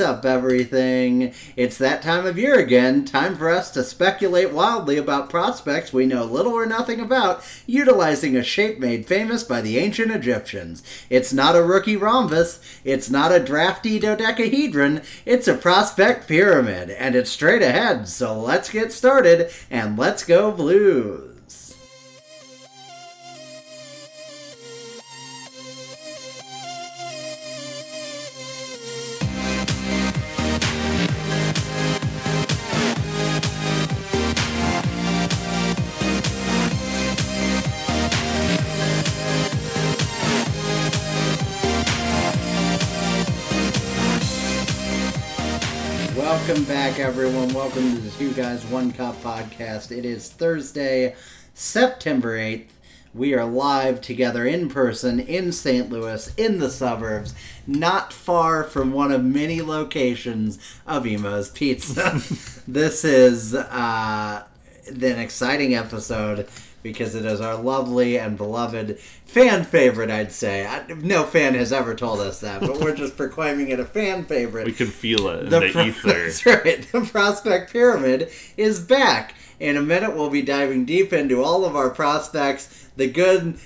Up, everything? It's that time of year again. Time for us to speculate wildly about prospects we know little or nothing about, utilizing a shape made famous by the ancient Egyptians. It's not a rookie rhombus, it's not a drafty dodecahedron, it's a prospect pyramid, and it's straight ahead. So let's get started and let's go, Blues. Welcome to the Two Guys One Cup podcast. It is Thursday, September 8th. We are live together in person in St. Louis, in the suburbs, not far from one of many locations of Imo's Pizza. this is uh, an exciting episode because it is our lovely and beloved fan favorite, I'd say. I, no fan has ever told us that, but we're just proclaiming it a fan favorite. We can feel it in the, the pro- ether. That's right. The Prospect Pyramid is back. In a minute, we'll be diving deep into all of our prospects, the good,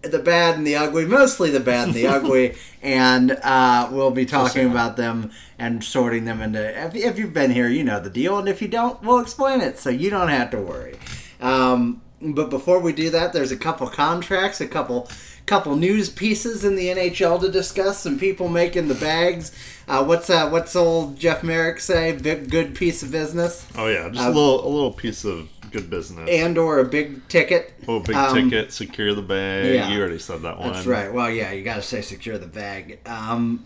the bad, and the ugly, mostly the bad and the ugly, and uh, we'll be talking about them and sorting them into. If, if, you've been here, you know the deal, and if you don't, we'll explain it so you don't have to worry. Um, but before we do that, there's a couple contracts, a couple couple news pieces in the NHL to discuss. Some people making the bags. Uh, what's uh, what's old Jeff Marek say? Big, good piece of business. Oh yeah, just uh, a little a little piece of good business. And or a big ticket. Oh, big um, ticket. Secure the bag. Yeah, you already said that one. That's right. Well, yeah, you got to say secure the bag. Um,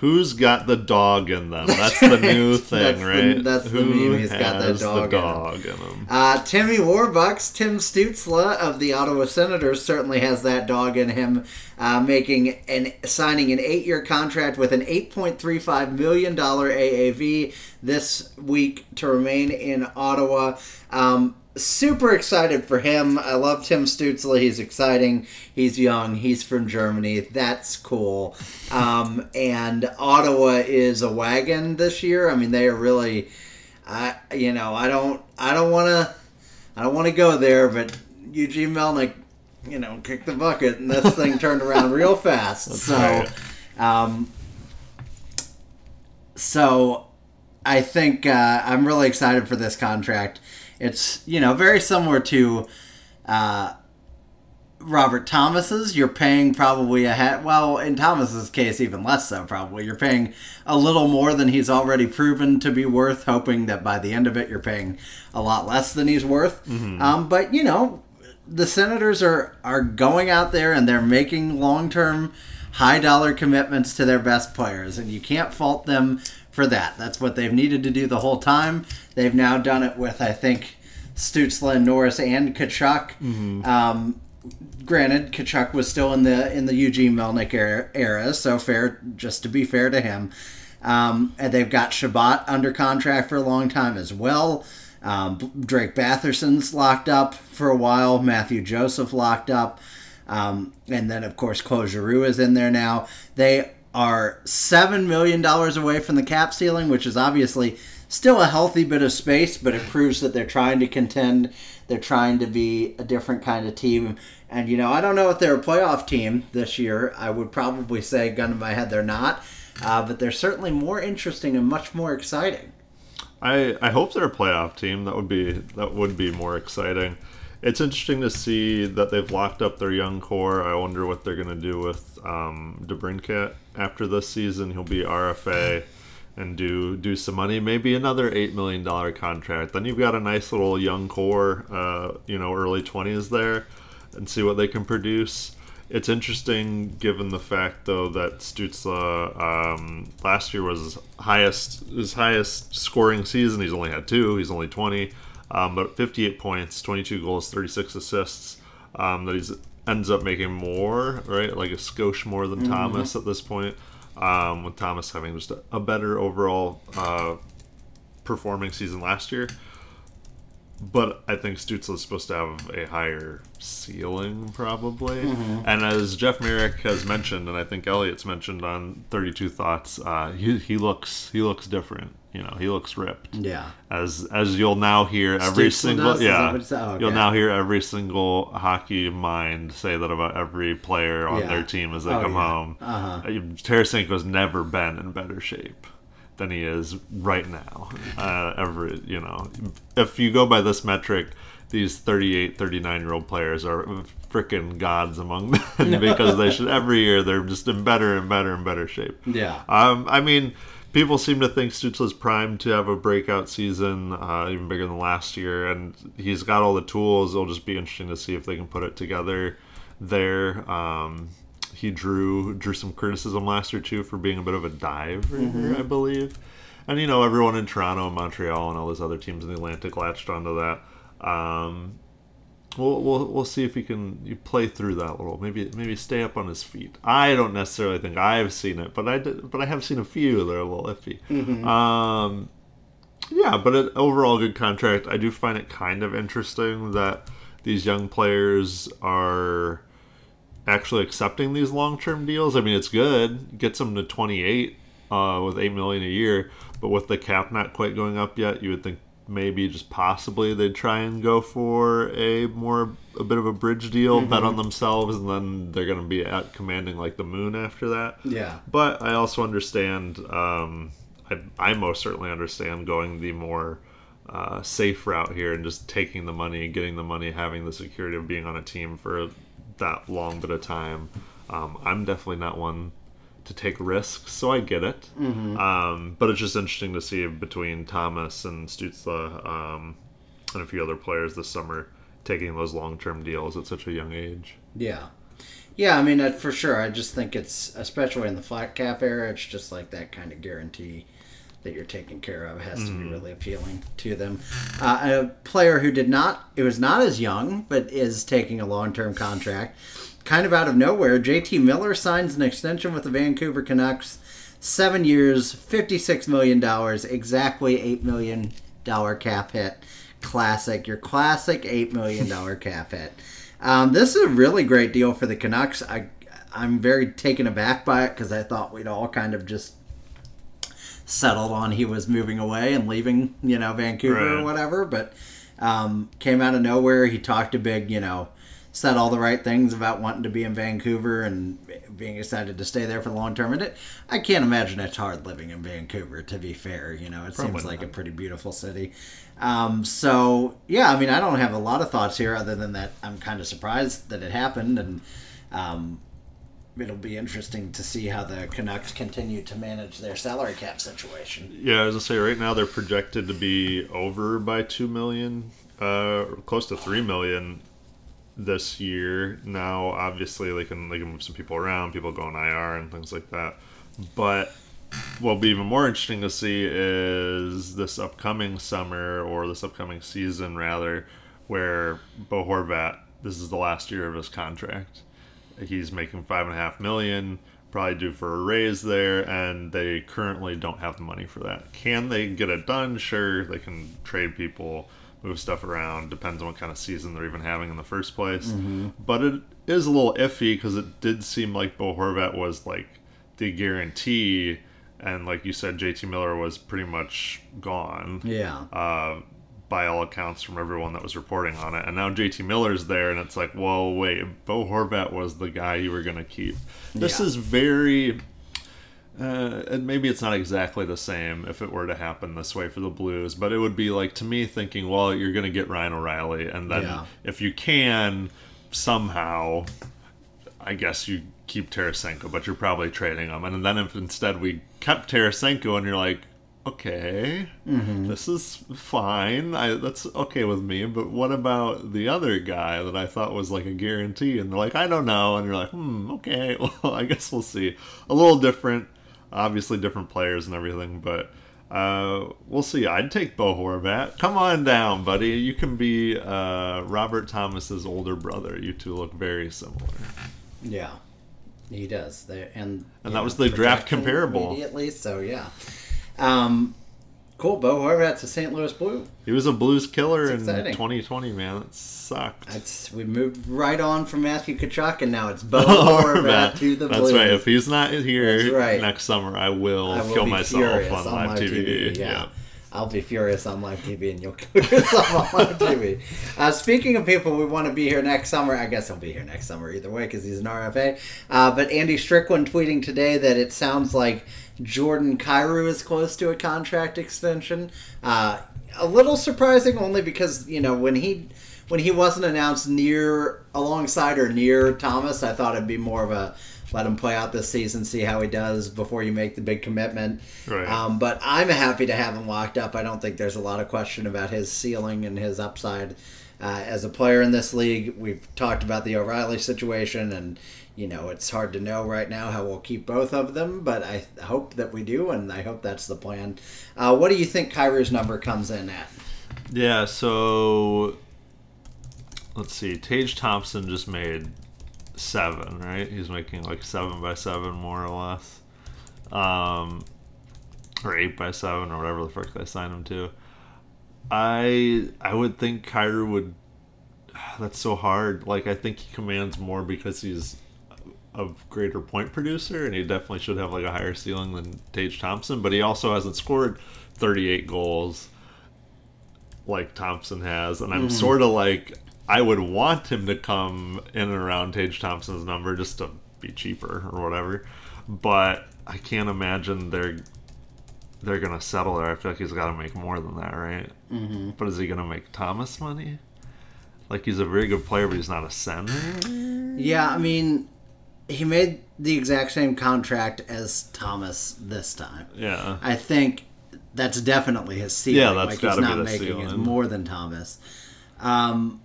Who's got the dog in them? That's the new thing, that's right? The, that's Who the meme. He's got that dog, dog in, in them. Uh, Timmy Warbucks, Tim Stützle of the Ottawa Senators certainly has that dog in him, uh, making and signing an eight-year contract with an $8.35 million AAV this week to remain in Ottawa. Um, super excited for him. I love Tim Stützle. He's exciting. He's young. He's from Germany. That's cool. Um, and Ottawa is a wagon this year. I mean, they are really. I you know I don't I don't want to I don't want to go there, but Eugene Melnyk, you know, kicked the bucket and this thing turned around real fast. That's so, right. um, so I think uh, I'm really excited for this contract. It's you know very similar to uh, Robert Thomas's. You're paying probably a hat. Well, in Thomas's case, even less so. Probably you're paying a little more than he's already proven to be worth, hoping that by the end of it you're paying a lot less than he's worth. Mm-hmm. Um, but you know, the Senators are are going out there and they're making long term high dollar commitments to their best players, and you can't fault them for that. That's what they've needed to do the whole time. They've now done it with, I think, Stützle, Norris, and Tkachuk. Mm-hmm. Um, granted, Tkachuk was still in the in the Eugene Melnyk era, era, so fair. Just to be fair to him, um, and they've got Chabot under contract for a long time as well. Um, Drake Batherson's locked up for a while. Matthew Joseph locked up. Um, and then, of course, Claude Giroux is in there now. They are $7 million away from the cap ceiling, which is obviously still a healthy bit of space, but it proves that they're trying to contend. They're trying to be a different kind of team. And, you know, I don't know if they're a playoff team this year. I would probably say, gun to my head, they're not. Uh, but they're certainly more interesting and much more exciting. I, I hope they're a playoff team. That would be that would be more exciting it's interesting to see that they've locked up their young core. I wonder what they're going to do with um, DeBrincat after this season. He'll be RFA and do do some money, maybe another eight million dollar contract. Then you've got a nice little young core, uh, you know, early twenties there, and see what they can produce. It's interesting given the fact though that Stützle um, last year was his highest his highest scoring season. He's only had two. He's only twenty. Um, but 58 points, 22 goals, 36 assists. Um, that he ends up making more, right? Like a skosh more than mm-hmm. Thomas at this point. Um, with Thomas having just a, a better overall uh, performing season last year. but I think Stützle is supposed to have a higher ceiling, probably. Mm-hmm. And as Jeff Marek has mentioned, and I think Elliotte's mentioned on Thirty Two Thoughts, uh, he he looks he looks different. You know, he looks ripped. Yeah. As as you'll now hear every single? Yeah, oh, okay. you'll now hear every single hockey mind say that about every player on Yeah. their team as they Oh, come yeah. home. Uh-huh. Uh, Tarasenko's never been in better shape than he is right now. Uh, every you know, if you go by this metric, these 38, 39 year old players are freaking gods among men because they should every year they're just in better and better and better shape. Yeah. Um, I mean, people seem to think Stützle's primed to have a breakout season, uh, even bigger than last year, and he's got all the tools. It'll just be interesting to see if they can put it together there. Um, he drew drew some criticism last year too for being a bit of a dive, I believe. And you know, everyone in Toronto and Montreal and all those other teams in the Atlantic latched onto that. Um, we'll, we'll we'll see if he can you play through that a little. Maybe maybe stay up on his feet. I don't necessarily think I've seen it, but I did, but I have seen a few that are a little iffy. Um, yeah, but an overall good contract. I do find it kind of interesting that these young players are actually accepting these long-term deals. I mean, it's good. Gets them to 28 uh, with 8 million a year, but with the cap not quite going up yet, you would think maybe just possibly they'd try and go for a more a bit of a bridge deal, bet on themselves, and then they're going to be at commanding like the moon after that. Yeah. But I also understand. Um, I, I most certainly understand going the more uh, safe route here and just taking the money, getting the money, having the security of being on a team for that long bit of time. Um, I'm definitely not one to take risks, so I get it. Um, but it's just interesting to see between Thomas and Stützle um, and a few other players this summer taking those long-term deals at such a young age. Yeah. Yeah, I mean, for sure. I just think it's, especially in the flat cap era, it's just like that kind of guarantee that you're taking care of has to be really appealing to them. Uh, a player who did not, it was not as young, but is taking a long term contract, kind of out of nowhere. JT Miller signs an extension with the Vancouver Canucks. Seven years, $56 million, exactly $8 million cap hit. Classic, your classic $8 million cap hit. Um, this is a really great deal for the Canucks. I, I'm very taken aback by it because I thought we'd all kind of just settled on he was moving away and leaving, you know, Vancouver or whatever. But um, came out of nowhere. He talked a big, you know, said all the right things about wanting to be in Vancouver and being excited to stay there for the long term. And it, I can't imagine it's hard living in Vancouver. To be fair, you know, it seems Probably like a pretty beautiful city. Um, so yeah, I mean, I don't have a lot of thoughts here other than that I'm kind of surprised that it happened and. Um, It'll be interesting to see how the Canucks continue to manage their salary cap situation. Yeah, as I say, right now they're projected to be over by two million, uh, close to three million this year. Now, obviously, they can they can move some people around, people go on IR and things like that. But what'll be even more interesting to see is this upcoming summer or this upcoming season, rather, where Bo Horvat. This is the last year of his contract. He's making five and a half million, probably due for a raise there, and they currently don't have the money for that. Can they get it done? Sure, they can trade people, move stuff around. Depends on what kind of season they're even having in the first place. But it is a little iffy because it did seem like Bo Horvat was like the guarantee, and like you said, JT Miller was pretty much gone Yeah. uh, by all accounts from everyone that was reporting on it. And now JT Miller's there, and it's like, whoa, wait, Bo Horvat was the guy you were going to keep. This Yeah. is very. Uh, and maybe it's not exactly the same if it were to happen this way for the Blues, but it would be like to me thinking, well, you're going to get Ryan O'Reilly, and then Yeah. if you can somehow, I guess you keep Tarasenko, but you're probably trading him. And then if instead we kept Tarasenko, and you're like, okay, this is fine. I, that's okay with me. But what about the other guy that I thought was like a guarantee? And they're like, I don't know. And you're like, hmm, okay. Well, I guess we'll see. A little different, obviously different players and everything, but. Uh, we'll see. I'd take Bo Horvat. Come on down, buddy. You can be uh, Robert Thomas's older brother. You two look very similar. Yeah. He does. They, and And that was the draft comparable. Immediately, so yeah. Um, Cool. Bo Horvat's a St. Louis Blue. He was a Blues killer in exciting. 2020, man. That sucked. That's we moved right on from Matthew Tkachuk, and now it's Bo Oh, Horvat to the That's Blues. right. If he's not here right. next summer, I will, I will kill myself furious on, live TV. Yeah. I'll be furious on live TV, and you'll kill yourself on live TV. Uh, speaking of people we want to be here next summer, I guess he'll be here next summer either way because he's an RFA. Uh, but Andy Strickland tweeting today that it sounds like Jordan Kyrou is close to a contract extension. Uh, a little surprising, only because you know when he when he wasn't announced near alongside or near Thomas, I thought it'd be more of a let him play out this season, see how he does before you make the big commitment. Right. Um, but I'm happy to have him locked up. I don't think there's a lot of question about his ceiling and his upside uh, as a player in this league. We've talked about the O'Reilly situation, and you know it's hard to know right now how we'll keep both of them. But I hope that we do, and I hope that's the plan. Uh, what do you think Kyrou's number comes in at? Yeah, so let's see. Tage Thompson just made seven, right? He's making like seven by seven, more or less. Um, or eight by seven, or whatever the frick they signed him to. I I would think Kyrie would. That's so hard. Like I think he commands more because he's a greater point producer, and he definitely should have like a higher ceiling than Tage Thompson. But he also hasn't scored 38 goals like Thompson has, and I'm sort of like I would want him to come in and around Tage Thompson's number just to be cheaper or whatever. But I can't imagine they're they're gonna settle there. I feel like he's got to make more than that, right? Mm-hmm. But is he gonna make Thomas money? Like he's a very good player, but he's not a center. Yeah, I mean, he made the exact same contract as Thomas this time. Yeah, I think that's definitely his ceiling. Yeah, that's like he's gotta be not the making ceiling. more than Thomas. Um,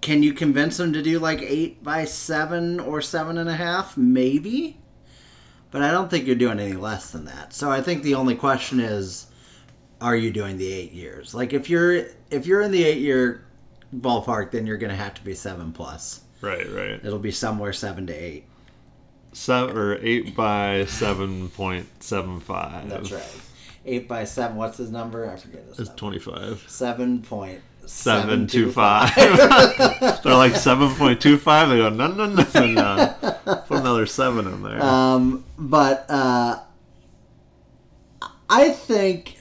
can you convince him to do like eight by seven or seven and a half? Maybe, but I don't think you're doing any less than that. So I think the only question is, are you doing the eight years? Like if you're if you're in the eight year ballpark, then you're going to have to be seven plus. Right, right. It'll be somewhere seven to eight. Seven or eight by seven point seven five. That's right. Eight by seven. What's his number? I forget his It's twenty five. Seven point seven two five. They're like seven point two five. They go no no no no no. Put another seven in there. Um, but uh, I think,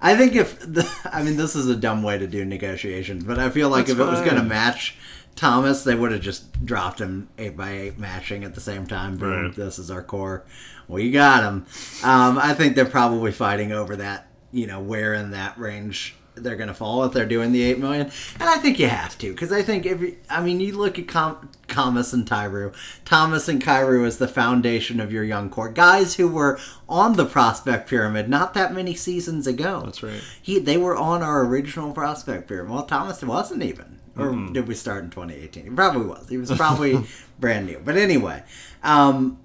I think if the, I mean this is a dumb way to do negotiations, but I feel like That's if it was going to match Thomas, they would have just dropped him eight by eight matching at the same time. Boom, Right. this is our core. We got him. Um, I think they're probably fighting over that. You know where in that range they're going to fall if they're doing the eight million, and I think you have to because I think if you, I mean you look at Com- Thomas and Kyrou, Thomas and Kyrou as the foundation of your young core, guys who were on the prospect pyramid not that many seasons ago. That's right. He they were on our original prospect pyramid. Well, Thomas wasn't even. Or did we start in 2018? He probably was. He was probably brand new. But anyway, um,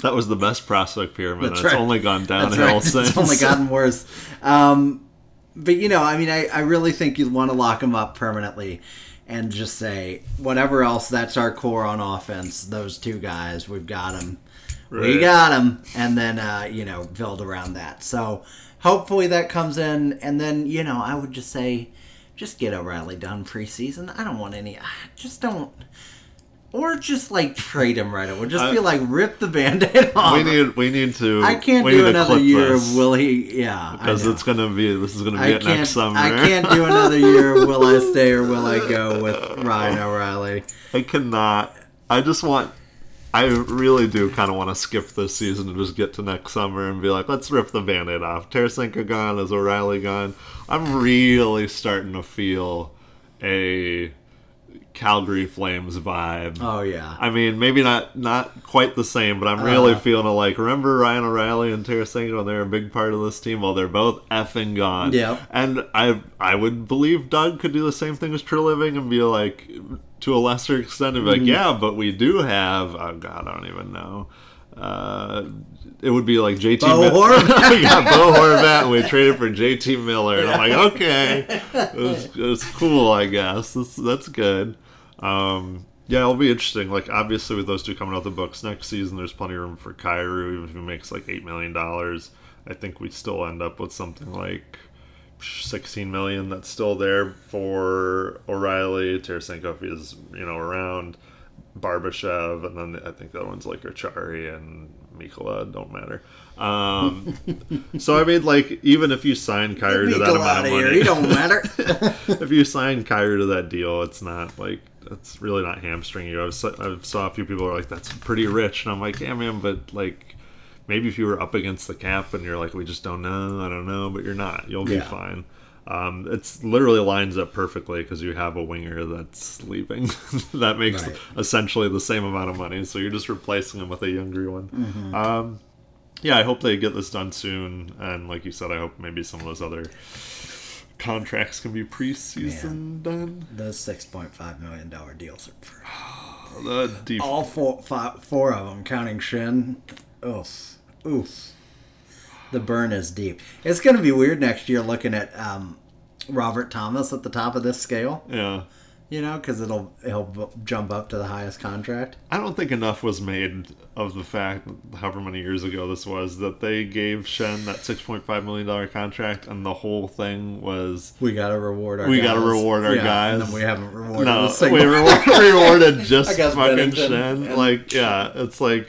That was the best prospect pyramid. That's and It's only gone downhill right. since. It's only gotten worse. Um, but you know, I mean, I, I really think you'd want to lock him up permanently, and just say whatever else. That's our core on offense. Those two guys, we've got them. We got them, and then uh, you know build around that. So hopefully that comes in, and then you know I would just say, just get O'Reilly done preseason. I don't want any. I Just don't. Or just like trade him right away. Just I- be uh, like rip the band-aid off. we need we need to. I can't do another year. this, of Will he? Yeah, because it's gonna be this is gonna be I it next summer. I can't do another year. of Will I stay or will I go with Ryan O'Reilly? I cannot. I just want. I really do kind of want to skip this season and just get to next summer and be like, let's rip the band-aid off. Tarasenko gone, is O'Reilly gone? I'm really starting to feel a Calgary Flames vibe. Oh yeah, I mean, maybe not not quite the same, but I'm really Uh. feeling it like remember Ryan O'Reilly and Tarasenko when they're a big part of this team. Well, they're both effing gone. Yeah. And I I would believe Doug could do the same thing as Treliving and be like, to a lesser extent, and be Mm-hmm. yeah, but we do have. Oh God, I don't even know. Uh, it would be like JT Bo Mil- Horvat. we got Bo Horvat and we traded for JT Miller. And I'm like, okay, it was, it was cool, I guess. That's, that's good. Um, yeah, it'll be interesting. Like, obviously, with those two coming out the books next season, there's plenty of room for Kyrou, even if he makes like $8 million. I think we still end up with something like 16 million that's still there for O'Reilly, Tarasenko he's you know around, Barbashev, and then I think that one's like Acciari and Mikkola, don't matter. Um, so I mean, like even if you sign Kyrou to that amount of money, he don't matter. if you sign Kyrou to that deal, it's not like it's really not hamstringing you. I was I saw a few people are like that's pretty rich, and I'm like, yeah, man, but like maybe if you were up against the cap and you're like, we just don't know, I don't know, but you're not. You'll be Yeah. fine. Um, it's literally lines up perfectly because you have a winger that's leaving that makes Right. essentially the same amount of money. So you're just replacing him with a younger one. Mm-hmm. Um, yeah, I hope they get this done soon. And like you said, I hope maybe some of those other contracts can be preseason done. Those six point five million dollar deals are for The def- all four, five, four of them, counting Schenn. Oof, oof. The burn is deep. It's going to be weird next year looking at um, Robert Thomas at the top of this scale. yeah. You know, because it'll he'll jump up to the highest contract. I don't think enough was made of the fact, however many years ago this was, that they gave Schenn that six point five million dollar contract, and the whole thing was We got to reward our. We guys. gotta reward our Yeah, guys. And then we haven't rewarded. no, we reward, rewarded just fucking Schenn. and- Like, yeah, it's like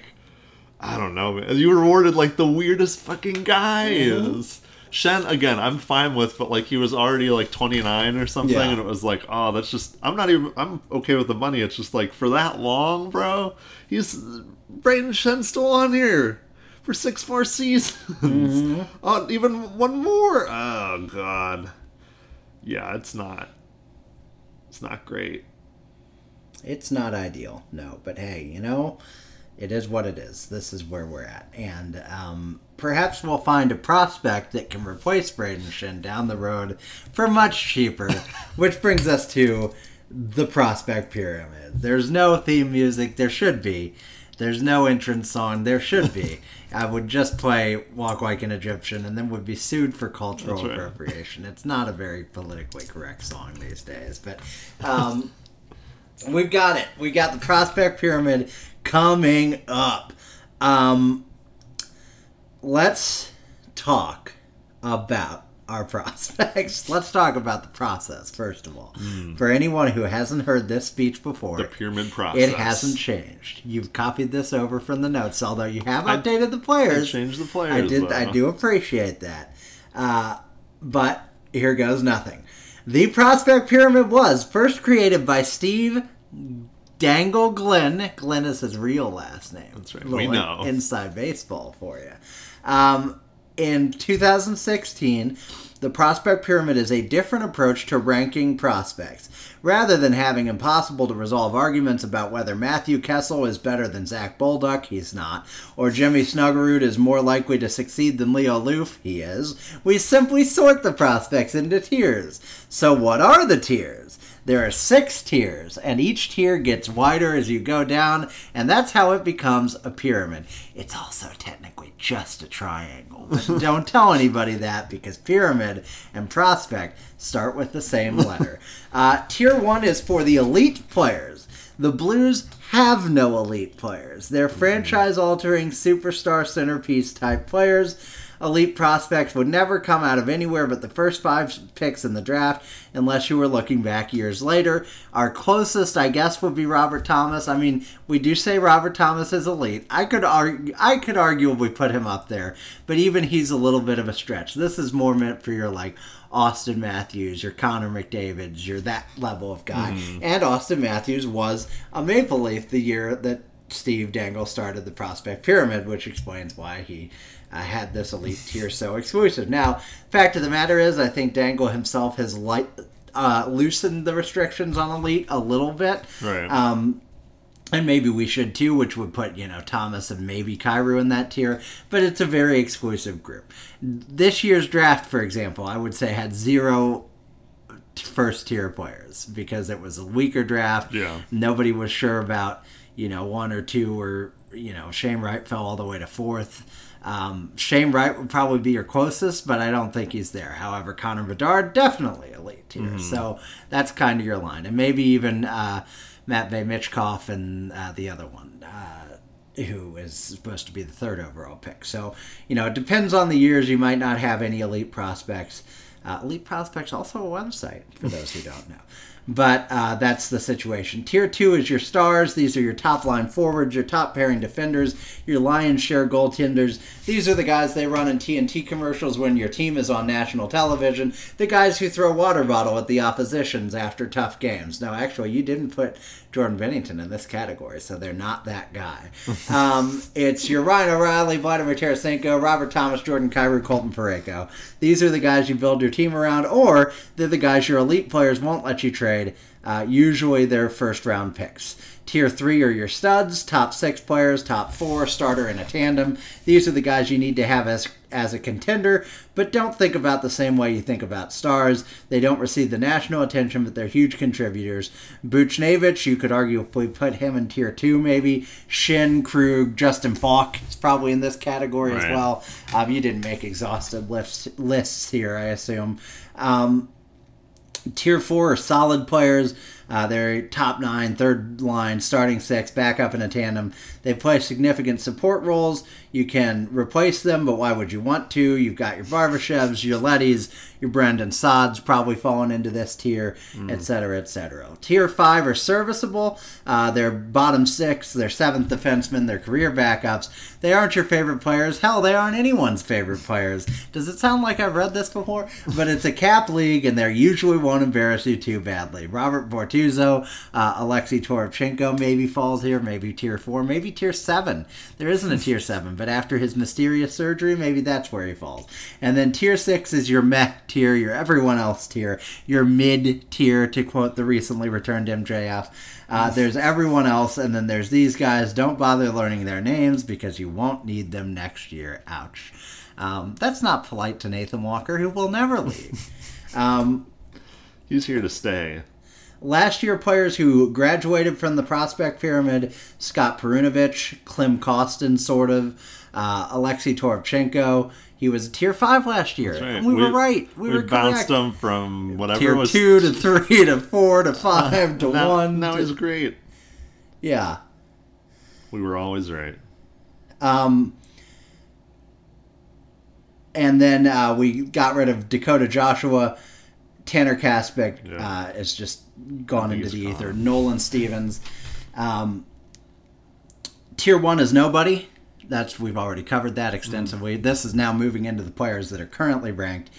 I don't know, man. You rewarded like the weirdest fucking guy Mm-hmm. is. Schenn again, I'm fine with, but like he was already like 29 or something, Yeah. and it was like, oh, that's just. I'm not even. I'm okay with the money. It's just like for that long, bro. He's Braden Schenn's still on here for six more seasons. Mm-hmm. Oh, even one more. Oh god. Yeah, it's not. It's not great. It's not ideal, no. But hey, you know, it is what it is. This is where we're at, and um, perhaps we'll find a prospect that can replace Braden Schenn down the road for much cheaper. which brings us to the prospect pyramid. There's no theme music. There should be. There's no entrance song. There should be. I would just play "Walk Like an Egyptian" and then would be sued for cultural right. appropriation. It's not a very politically correct song these days, but. Um, We've got it. We got the prospect pyramid coming up. Um, let's talk about our prospects. Let's talk about the process first of all. For anyone who hasn't heard this speech before. The pyramid process. it hasn't changed. You've copied this over from the notes, although you have updated the players. changed the players, I did. I do appreciate that. Uh, but here goes nothing. The prospect pyramid was first created by Steve Dangle Glenn. Glenn is his real last name. That's right. We know. inside baseball for you. Um, in 2016, the prospect pyramid is a different approach to ranking prospects. Rather than having impossible to resolve arguments about whether Matthew Kessel is better than Zach Bolduc, he's not, or Jimmy Snuggerud is more likely to succeed than Leo Loof, he is, we simply sort the prospects into tiers. So, what are the tiers? There are six tiers, and each tier gets wider as you go down, and that's how it becomes a pyramid. It's also technically just a triangle. But don't tell anybody that because pyramid and prospect start with the same letter. Uh, tier one is for the elite players. The Blues have no elite players. They're franchise altering superstar centerpiece type players. Elite prospects would never come out of anywhere but the first five picks in the draft unless you were looking back years later. Our closest, I guess, would be Robert Thomas. I mean, we do say Robert Thomas is elite. I could argue, I could arguably put him up there, but even he's a little bit of a stretch. This is more meant for your like Auston Matthews, your Connor McDavid's, your that level of guy. Mm-hmm. And Auston Matthews was a Maple Leaf the year that Steve Dangle started the prospect pyramid, which explains why he uh, had this elite tier so exclusive. Now, fact of the matter is, I think Dangle himself has light, uh, loosened the restrictions on elite a little bit. Right. Um, and maybe we should too, which would put, you know, Thomas and maybe Kyrou in that tier, but it's a very exclusive group. This year's draft, for example, I would say had zero first tier players because it was a weaker draft. Yeah. Nobody was sure about, you know, one or two or, you know, Shane Wright fell all the way to fourth. Um, Shane Wright would probably be your closest, but I don't think he's there. However, Connor Bedard, definitely elite tier. So that's kind of your line. And maybe even uh, Matvei Michkov and uh, the other one. Uh, who is supposed to be the third overall pick. So, you know, it depends on the years. You might not have any elite prospects. Uh, elite prospects also a website for those who don't know. But uh, that's the situation. Tier two is your stars. These are your top line forwards, your top pairing defenders, your lion's share goaltenders. These are the guys they run in TNT commercials when your team is on national television. The guys who throw water bottle at the oppositions after tough games. No, actually, you didn't put Jordan Binnington in this category, so they're not that guy. um, it's your Ryan O'Reilly, Vladimir Tarasenko, Robert Thomas, Jordan Kyrou, Colton Parayko. These are the guys you build your team around, or they're the guys your elite players won't let you trade. Uh, usually they're first round picks. Tier three are your studs, top six players, top four, starter in a tandem. These are the guys you need to have as as a contender, but don't think about the same way you think about stars. They don't receive the national attention, but they're huge contributors. Buchnevich, you could arguably put him in tier two, maybe. Schenn, Krug, Justin Faulk is probably in this category Right. as well. Um, you didn't make exhaustive lists, lists here, I assume. Um, Tier four are solid players. Uh, they're top nine, third line, starting six, backup, in a tandem. They play significant support roles. You can replace them, but why would you want to? You've got your Barbashevs, your Leddys, your Brandon Saads probably falling into this tier, et cetera, et cetera. Tier five are serviceable. Uh, they're bottom six, they're seventh defensemen, they're career backups. They aren't your favorite players. Hell, they aren't anyone's favorite players. Does it sound like I've read this before? But it's a cap league, and they usually won't embarrass you too badly. Robert Bortuzzo, uh, Alexei Toropchenko maybe falls here, maybe tier four, maybe tier seven. There isn't a tier seven, but after his mysterious surgery, maybe that's where he falls. And then tier six is your meh tier, your everyone else tier, your mid tier, to quote the recently returned MJF. Uh, there's everyone else, and then there's these guys. Don't bother learning their names because you won't need them next year. Ouch. Um, that's not polite to Nathan Walker, who will never leave. Um, He's here to stay. Last year, players who graduated from the prospect pyramid Scott Perunovich, Klim Kostin, sort of, uh, Alexei Toropchenko. He was a tier five last year. Right. And we, were right. We, were bounced correct. him from whatever Tier was two to three to four to five to now, one. Now to- he's great. yeah. We were always right. Um, and then uh, we got rid of Dakota Joshua. Tanner Kaspick Yeah. uh, is just gone into the ether. Nolan Stevens. Um, tier one is nobody. That's we've already covered that extensively. This is now moving into the players that are currently ranked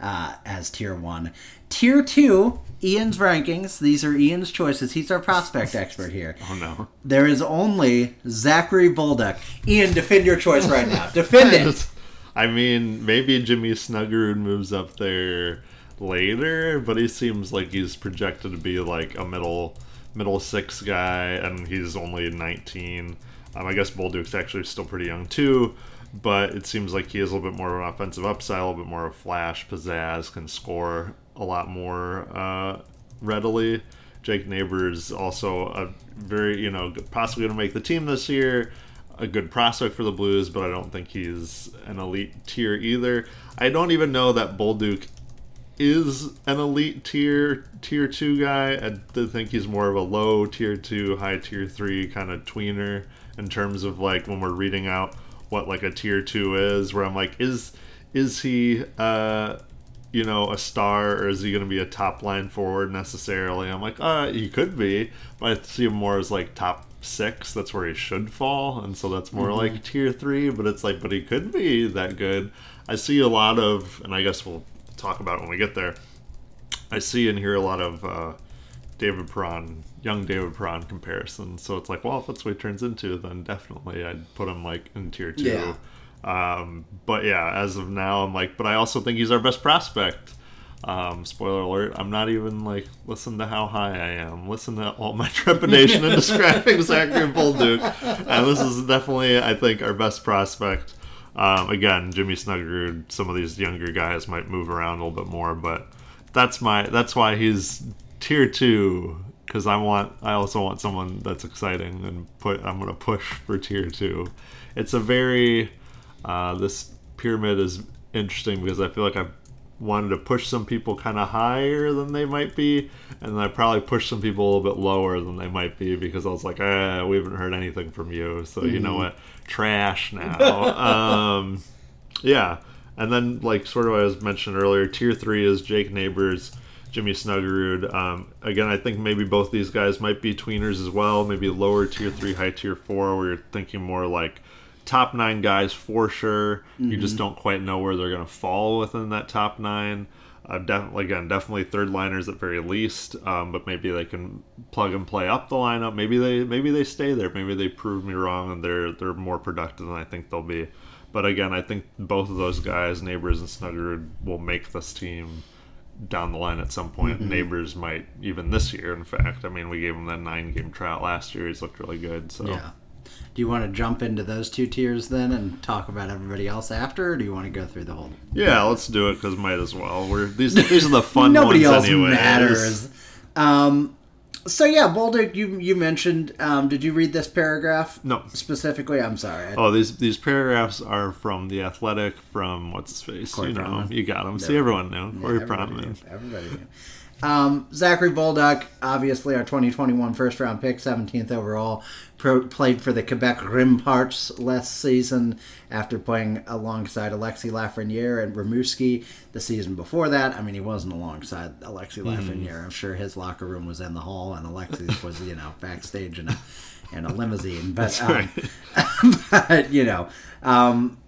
uh, as tier one. Tier two, Ian's rankings. These are Ian's choices. He's our prospect expert here. Oh no. There is only Zachary Bolduc. Ian, defend your choice right now. Defend it. I mean, maybe Jimmy Snuggerud moves up there later, but he seems like he's projected to be like a middle middle six guy, and he's only 19. Um, I guess Bolduc's actually still pretty young too, but it seems like he has a little bit more of an offensive upside, a little bit more of flash, pizzazz, can score a lot more uh, readily. Jake Neighbors also a very you know possibly going to make the team this year. A good prospect for the Blues, but I don't think he's an elite tier either. I don't even know that Bolduc is an elite tier tier two guy. I think he's more of a low tier two, high tier three kind of tweener in terms of like when we're reading out what like a tier two is. Where I'm like, is is he uh you know a star or is he going to be a top line forward necessarily? I'm like, uh, he could be, but I see him more as like top six. That's where he should fall, and so that's more like tier three. But it's like, but he could be that good. I see a lot of, and I guess we'll talk about it when we get there. I see and hear a lot of uh, David Perron, young David Perron comparisons. So it's like, well, if that's what he turns into, then definitely I'd put him like in tier two. Yeah. Um, but yeah, as of now, I'm like, but I also think he's our best prospect. Um, spoiler alert, I'm not even like, listen to how high I am. Listen to all my trepidation in describing Zachary Bolduc. And this is definitely, I think, our best prospect. Um, again, Jimmy Snuggerud, some of these younger guys might move around a little bit more, but that's my that's why he's tier two because I want I also want someone that's exciting and put I'm gonna push for tier two. It's a very uh, this pyramid is interesting because I feel like I've wanted to push some people kind of higher than they might be, and I probably pushed some people a little bit lower than they might be because I was like, ah, we haven't heard anything from you, so you know what, trash now. um, yeah, and then like sort of as mentioned earlier, tier three is Jake Neighbors. Jimmy Snuggerud. Um, again, I think maybe both these guys might be tweeners as well. Maybe lower tier three, high tier four, where you're thinking more like top nine guys for sure. Mm-hmm. You just don't quite know where they're going to fall within that top nine. Uh, definitely, again, definitely third liners at very least. Um, but maybe they can plug and play up the lineup. Maybe they maybe they stay there. Maybe they prove me wrong and they're they're more productive than I think they'll be. But again, I think both of those guys, Neighbors and Snuggerud, will make this team down the line at some point. Mm-hmm. Neighbors might even this year. In fact, I mean, we gave him that nine game tryout last year. He's looked really good. So yeah. Do you want to jump into those two tiers then and talk about everybody else after, or do you want to go through the whole? Yeah, let's do it because might as well. We're these these are the fun Nobody ones else anyways. matters. Um, so yeah, Bolduc, you you mentioned. Um, did you read this paragraph? No, specifically. I'm sorry. Oh, these these paragraphs are from the Athletic, from what's his face. Corey you know, you got them. See, everyone knew. Corey yeah, everybody Knew. Everybody knew. Um, Zachary Bolduc, obviously our 2021 first round pick, 17th overall, pro- played for the Quebec Remparts last season after playing alongside Alexis Lafreniere and Rimouski the season before that. I mean, he wasn't alongside Alexis mm. Lafreniere. I'm sure his locker room was in the hall and Alexis was, you know, backstage in a, in a limousine. But, um, but you know, um,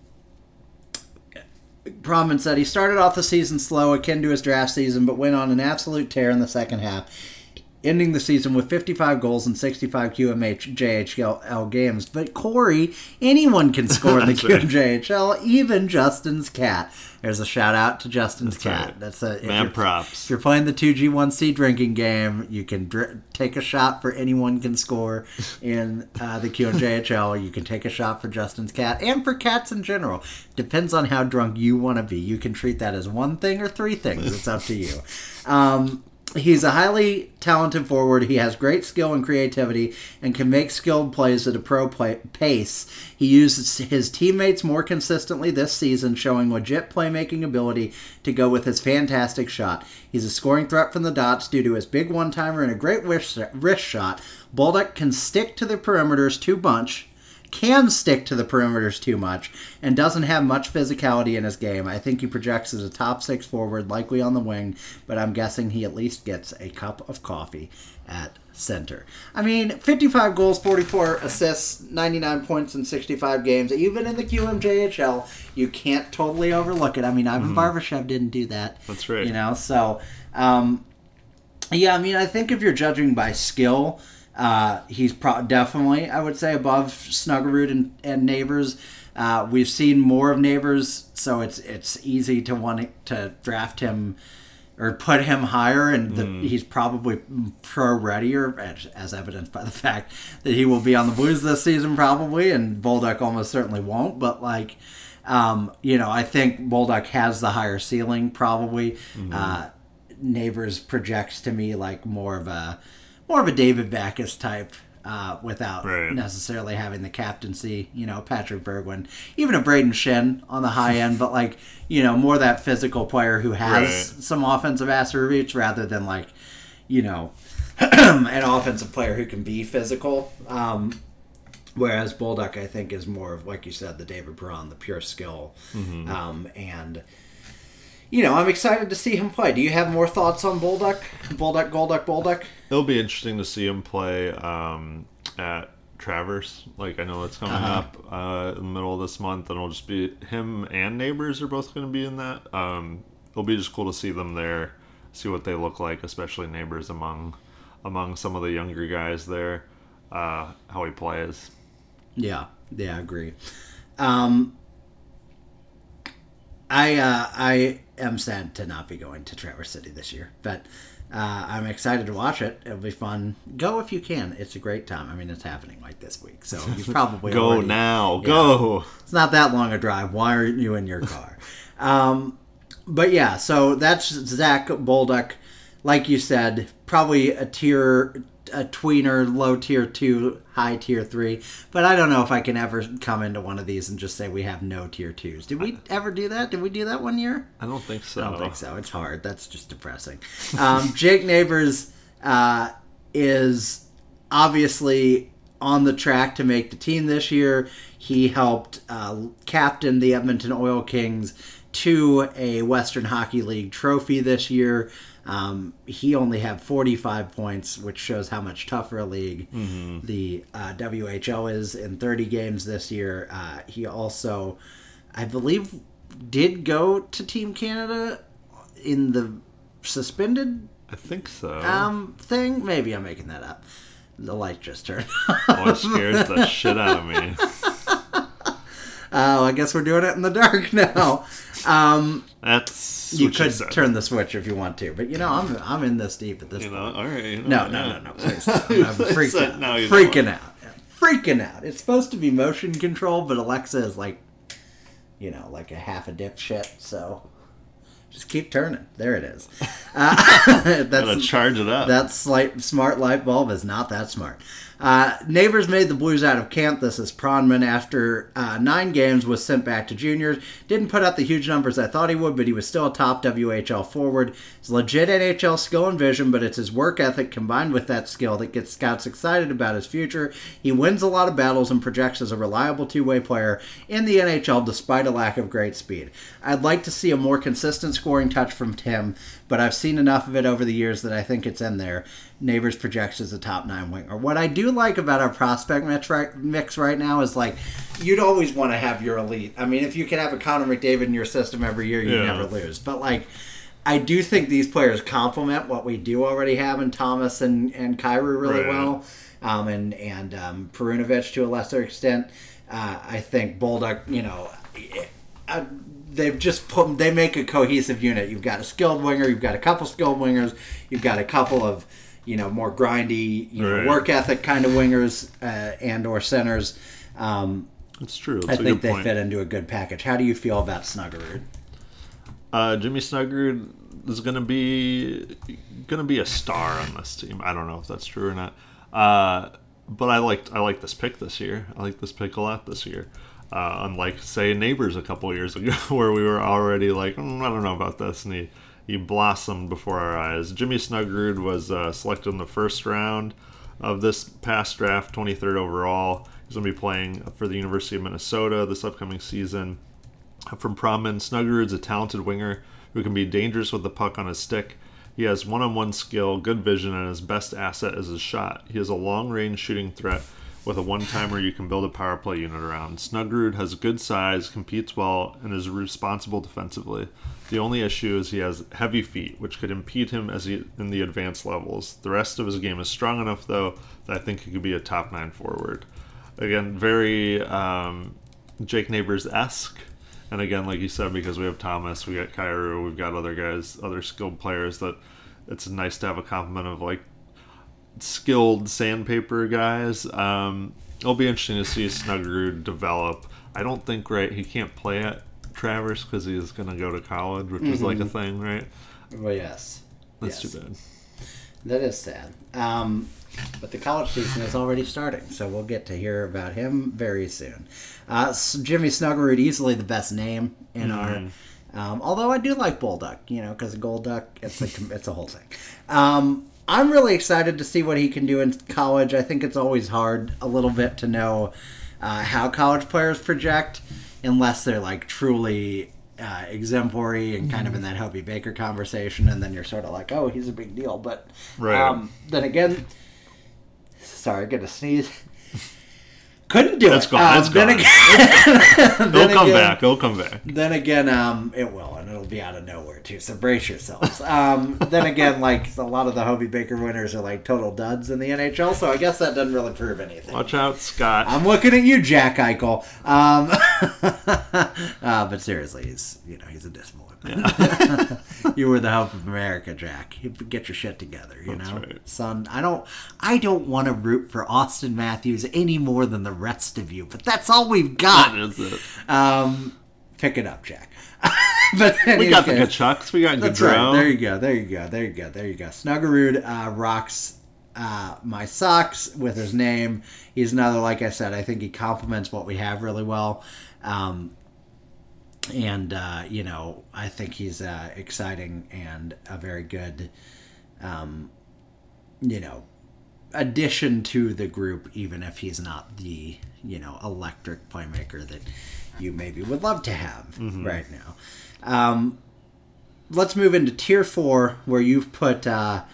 Pronman said he started off the season slow, akin to his draft season, but went on an absolute tear in the second half ending the season with 55 goals and 65 QMJHL games. But Corey, anyone can score in the QMJHL, even Justin's cat. There's a shout out to Justin's That's cat. Right. That's a man props. If you're playing the 2G1C drinking game, you can dr- take a shot for anyone can score in uh, the QMJHL. you can take a shot for Justin's cat and for cats in general. Depends on how drunk you want to be. You can treat that as one thing or three things. It's up to you. Um, He's a highly talented forward. He has great skill and creativity and can make skilled plays at a pro play- pace. He uses his teammates more consistently this season, showing legit playmaking ability to go with his fantastic shot. He's a scoring threat from the dots due to his big one timer and a great wrist, wrist shot. Bolduc can stick to the perimeters too much can stick to the perimeters too much and doesn't have much physicality in his game. I think he projects as a top six forward, likely on the wing, but I'm guessing he at least gets a cup of coffee at center. I mean, 55 goals, 44 assists, 99 points in 65 games. Even in the QMJHL, you can't totally overlook it. I mean, Ivan mm-hmm. Barbashev didn't do that. That's right. You know, so um, yeah, I mean, I think if you're judging by skill, uh, he's pro- definitely, I would say, above Snuggerud and, and Neighbors. Uh, we've seen more of Neighbors, so it's it's easy to want to draft him or put him higher, and the, mm. he's probably pro readier, as, as, evidenced by the fact that he will be on the Blues this season, probably, and Bolduc almost certainly won't. But like, um, you know, I think Bolduc has the higher ceiling, probably. Mm-hmm. Uh, Neighbors projects to me like more of a more of a David Backes type uh, without right. necessarily having the captaincy. You know, Patrick Berglund, even a Braden Schenn on the high end, but like you know, more that physical player who has right. some offensive attributes rather than like you know an offensive player who can be physical. Um, whereas Bolduc, I think, is more of like you said, the David Perron, the pure skill, mm-hmm. um, and you know, I'm excited to see him play. Do you have more thoughts on Bolduc? Bolduc, Golduck, Bolduc? It'll be interesting to see him play um, at Traverse. Like I know it's coming uh-huh. up uh, in the middle of this month, and it'll just be him and neighbors are both going to be in that. Um, it'll be just cool to see them there, see what they look like, especially neighbors among among some of the younger guys there. Uh, how he plays. Yeah, yeah, I agree. Um, I uh, I am sad to not be going to Traverse City this year, but uh, I'm excited to watch it. It'll be fun. Go if you can. It's a great time. I mean, it's happening like this week, so you probably go already, now. Yeah, go. It's not that long a drive. Why aren't you in your car? um, but yeah, so that's Zach Bolduc. Like you said, probably a tier a tweener, low tier two, high tier three. But I don't know if I can ever come into one of these and just say we have no tier twos. Did we ever do that? Did we do that one year? I don't think so. I don't think so. It's hard. That's just depressing. Um, Jake Neighbors uh, is obviously on the track to make the team this year. He helped uh, captain the Edmonton Oil Kings to a Western Hockey League trophy this year. Um, he only had 45 points, which shows how much tougher a league the uh, WHL is in 30 games this year. Uh, he also, I believe, did go to Team Canada in the suspended I think so. um, thing. Maybe I'm making that up. The light just turned. oh, it scares the shit out of me. Oh, I guess we're doing it in the dark now. Um, That's you could turn the switch if you want to, but you know I'm I'm in this deep at this You point. know, all right. No, no, no, no, please. I'm, freaking out. no, freaking out. Freaking out. It's supposed to be motion control, but Alexa is like, you know, like a half a dipshit. So just keep turning. There it is. Uh, Gotta charge it up. that slight smart light bulb is not that smart. Uh, Neighbours made the Blues out of camp. This is Pronman after uh, nine games was sent back to juniors. Didn't put up the huge numbers I thought he would, but he was still a top WHL forward. He's legit NHL skill and vision, but it's his work ethic combined with that skill that gets scouts excited about his future. He wins a lot of battles and projects as a reliable two-way player in the NHL despite a lack of great speed. I'd like to see a more consistent scoring touch from Tim, but I've seen enough of it over the years that I think it's in there. Neighbours projects as a top nine winger. What I do like about our prospect mix right, mix right now is like you'd always want to have your elite. I mean, if you could have a Connor McDavid in your system every year, you Yeah. never lose. But like, I do think these players complement what we do already have in Thomas and and Kyrou really Right. well, um, and and um, Perunovic to a lesser extent. Uh, I think Bolduc, you know. uh, they've just put they make a cohesive unit. You've got a skilled winger, you've got a couple skilled wingers, you've got a couple of you know more grindy, you know, work ethic kind of wingers uh, and or centers. Um, It's true. That's I think they point. fit into a good package. How do you feel about Snuggerud? Uh, Jimmy Snuggerud is gonna be gonna be a star on this team. I don't know if that's true or not. Uh, but I liked I like this pick this year. I like this pick a lot this year. Uh, unlike say Neighbours a couple years ago, where we were already like, "Mm, I don't know about this, and he he blossomed before our eyes. Jimmy Snuggerud was uh, selected in the first round of this past draft, 23rd overall. He's going to be playing for the University of Minnesota this upcoming season. From Pronman, Snuggerud's a talented winger who can be dangerous with the puck on his stick. He has one on one skill, good vision, and his best asset is his shot. He is a long range shooting threat with a one timer you can build a power play unit around. Snuggerud has good size, competes well, and is responsible defensively. The only issue is he has heavy feet, which could impede him as he, in the advanced levels. The rest of his game is strong enough, though, that I think he could be a top nine forward. Again, very um, Jake Neighbours esque. And again, like you said, because we have Thomas, we got Kyrou, we've got other guys, other skilled players that it's nice to have a complement of like skilled sandpaper guys. Um, it'll be interesting to see Snuggerud develop. I don't think right he can't play at Traverse because he's going to go to college, which is like a thing, right? Well, yes, That's Yes. too bad. That is sad. Um, but the college season is already starting, so we'll get to hear about him very soon. Uh, Jimmy Snuggerud, easily the best name in our. Um, although I do like Bolduc, you know, because Gold Duck, it's a it's a whole thing. Um, I'm really excited to see what he can do in college. I think it's always hard a little bit to know uh, how college players project, unless they're like truly uh, exemplary and kind of in that Hobie Baker conversation, and then you're sort of like, oh, he's a big deal. But Right. um, then again, sorry, gonna sneeze. Couldn't do It's it. gone, Um, it's then gone. again, He'll come again- back. He'll come back. then again, um, it will, it'll be out of nowhere too. So brace yourselves. Um, then again, like a lot of the Hobie Baker winners are like total duds in the NHL, so I guess that doesn't really prove anything. Watch out, Scott. I'm looking at you, Jack Eichel. Um, uh, but seriously, he's you know he's a dismal. you were the hope of America, Jack. You get your shit together, you That's know, right. son. I don't, I don't want to root for Auston Matthews any more than the rest of you, but that's all we've got. That is it. Um, pick it up, Jack. but We got the Tkachuks. We got That's Gaudreau. right. There you go. There you go. There you go. There you go. Snuggerud uh, rocks uh, my socks with his name. He's another, like I said, I think he complements what we have really well. Um, and uh, you know, I think he's uh, exciting and a very good, um, you know, addition to the group, even if he's not the you know electric playmaker that you maybe would love to have right now. Um, let's move into tier four, where you've put uh,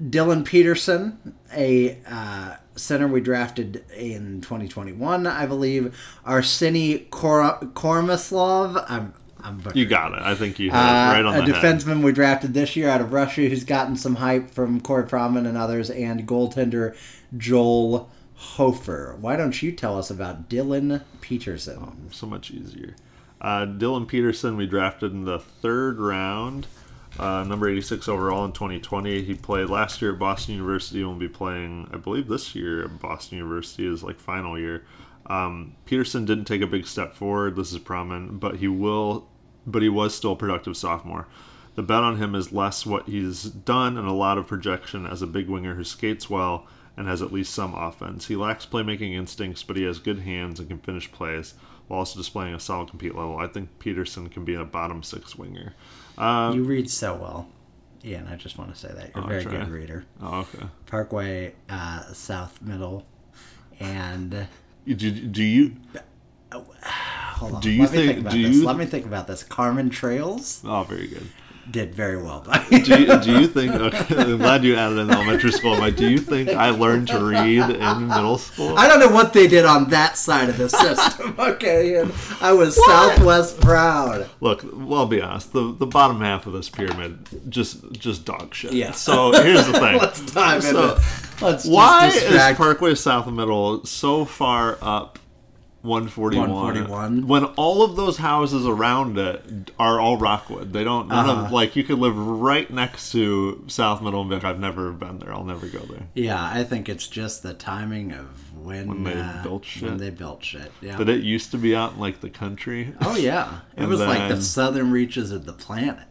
Dylan Peterson, a uh, center we drafted in 2021, I believe. Arseny Kor- Koromyslov. I'm, I'm You got it. I think you hit uh, it right on a the head. defenseman we drafted this year out of Russia who's gotten some hype from Corey Pronman and others, and goaltender Joel Hofer. Why don't you tell us about Dylan Peterson? so much easier. Uh, Dylan Peterson, we drafted in the third round, uh, number 86 overall in 2020. He played last year at Boston University and will be playing, I believe, this year at Boston University is like final year. Um, Peterson didn't take a big step forward. This is Pronman, but he will, but he was still a productive sophomore. The bet on him is less what he's done and a lot of projection as a big winger who skates well and has at least some offense. He lacks playmaking instincts, but he has good hands and can finish plays while also displaying a solid compete level. I think Peterson can be a bottom six winger. Um, You read so well. Yeah, and I just want to say that. You're a Oh, very good reader. oh, okay. Parkway, uh, South Middle, and Do, do you? hold on. Do you Let me think- think about do this. you- Let me think about this. Carman Trails Oh, very good. Did very well. Do you, do you think? Okay, I'm glad you added in elementary school. I'm like, do you think I learned to read in middle school? I don't know what they did on that side of the system. okay, and I was Southwest proud. Look, well, I'll be honest. The the bottom half of this pyramid just just dog shit. Yeah. So here's the thing. Let's dive So, into. Let's Why is. Parkway South and Middle so far up 141? 141? When all of those houses around it are all Rockwood. They don't, none Uh-huh. of, like, you could live right next to South Middle and be like, I've never been there. I'll never go there. Yeah, I think it's just the timing of when, When they uh, built shit. When they built shit. Yeah. But it used to be out in, like, the country. oh yeah, it was like the southern reaches of the planet.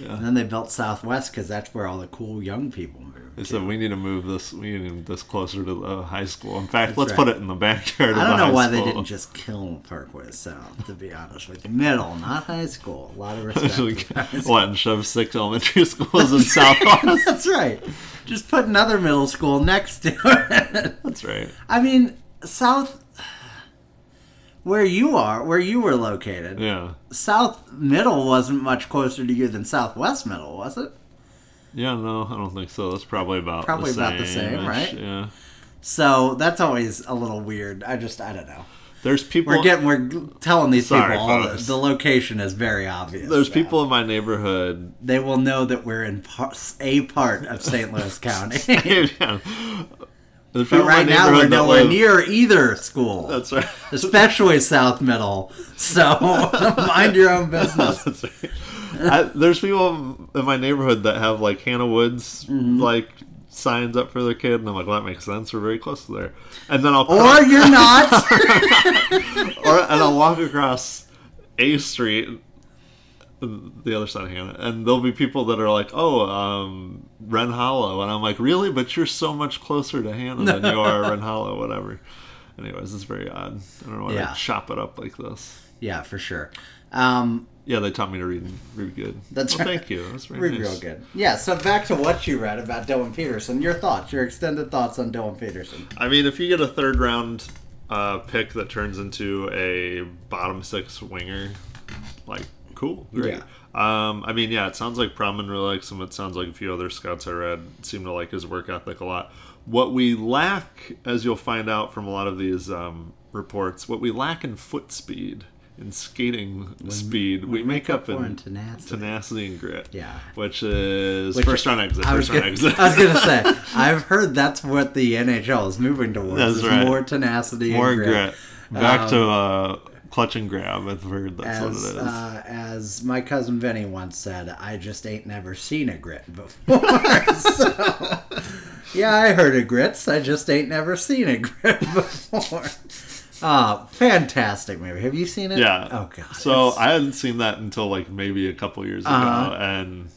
Yeah. And then they built Southwest because that's where all the cool young people moved. They said, we need to move this, we need to move this closer to the high school. In fact, let's right. put it in the backyard of I don't know why they didn't just kill Parkway South. To be honest with you, middle, not high school. A lot of respect. Actually, to high school. what, and shove six elementary schools in South Southwest? That's right. Just put another middle school next to it. That's right. I mean, South, where you are, where you were located, Yeah. South Middle wasn't much closer to you than Southwest Middle, was it? Yeah, no, I don't think so. That's probably about Probably the about the same, right? Yeah. So that's always a little weird. I just, I don't know. There's people. We're getting, we're telling these Sorry, people all the, the location is very obvious. there's now. people in my neighborhood. They will know that we're in par- a part of St. Louis County. Yeah. But right now, we're nowhere live- near either school. That's right. especially South Middle. So mind your own business. That's right. I, there's people in my neighborhood that have like Hanna Woods Mm-hmm. like signs up for their kid, and I'm like, well, that makes sense. We're very close to there. And then I'll Or you're not. or and I'll walk across A Street, the other side of Hanna, and there'll be people that are like, "Oh, um, Wren Hollow," and I'm like, "Really? But you're so much closer to Hanna than you are Wren Hollow, whatever." Anyways, it's very odd. I don't know why Yeah. they chop it up like this. yeah, for sure. Um, Yeah, they taught me to read read good. That's well, right. Thank you. That's very real, nice. real good. Yeah. So back to what you read about Dylan Peterson. Your thoughts, your extended thoughts on Dylan Peterson. I mean, if you get a third round uh, pick that turns into a bottom six winger, like cool, great. Yeah. Um, I mean, yeah, it sounds like Pronman really likes him. It sounds like a few other scouts I read seem to like his work ethic a lot. What we lack, as you'll find out from a lot of these um, reports, what we lack in foot speed, in skating speed, we make up in tenacity. tenacity and grit. Yeah. Which is Which- first round exit. I was, round gonna, exit. I was gonna say, I've heard that's what the NHL is moving towards. That's is right. More tenacity, More and grit. Back Um, to uh, clutch and grab. I've heard that's what it As, uh, as my cousin Vinny once said, I just ain't never seen a grit before. so, yeah, I heard of grits. I just ain't never seen a grit before. Uh, fantastic movie. Have you seen it? yeah. Oh god. So I hadn't seen that until like maybe a couple years ago, Uh-huh. and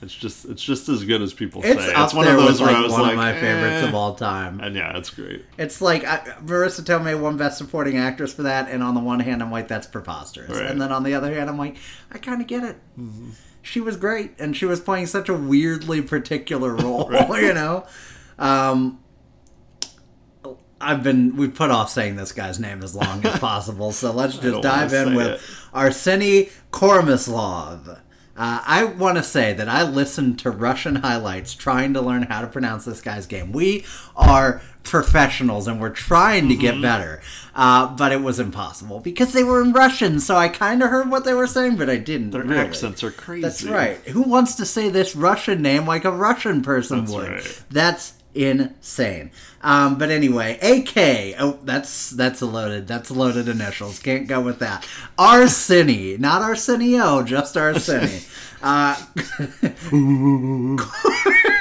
It's just it's just as good as people It's say. it's one of those where I was one like, of my favorites eh. of all time. And yeah, it's great. It's like I, Marisa Tomei won Best Supporting Actress for that, and on the one hand, I'm like, that's preposterous, Right. and then on the other hand, I'm like, I kind of get it. She was great, and she was playing such a weirdly particular role, you know. Um, I've been we put off saying this guy's name as long as possible, so let's just dive in with it. Arseny Koromyslov. Uh, I want to say that I listened to Russian highlights trying to learn how to pronounce this guy's game. We are professionals and we're trying to Mm-hmm. get better, uh, but it was impossible because they were in Russian. So I kind of heard what they were saying, but I didn't. Their really. accents are crazy. That's right. Who wants to say this Russian name like a Russian person That's would? right. That's insane. Um, but anyway, AK. Oh, that's that's a loaded. That's loaded initials. Can't go with that. Arseny, not Arsenio, just Arseny. uh,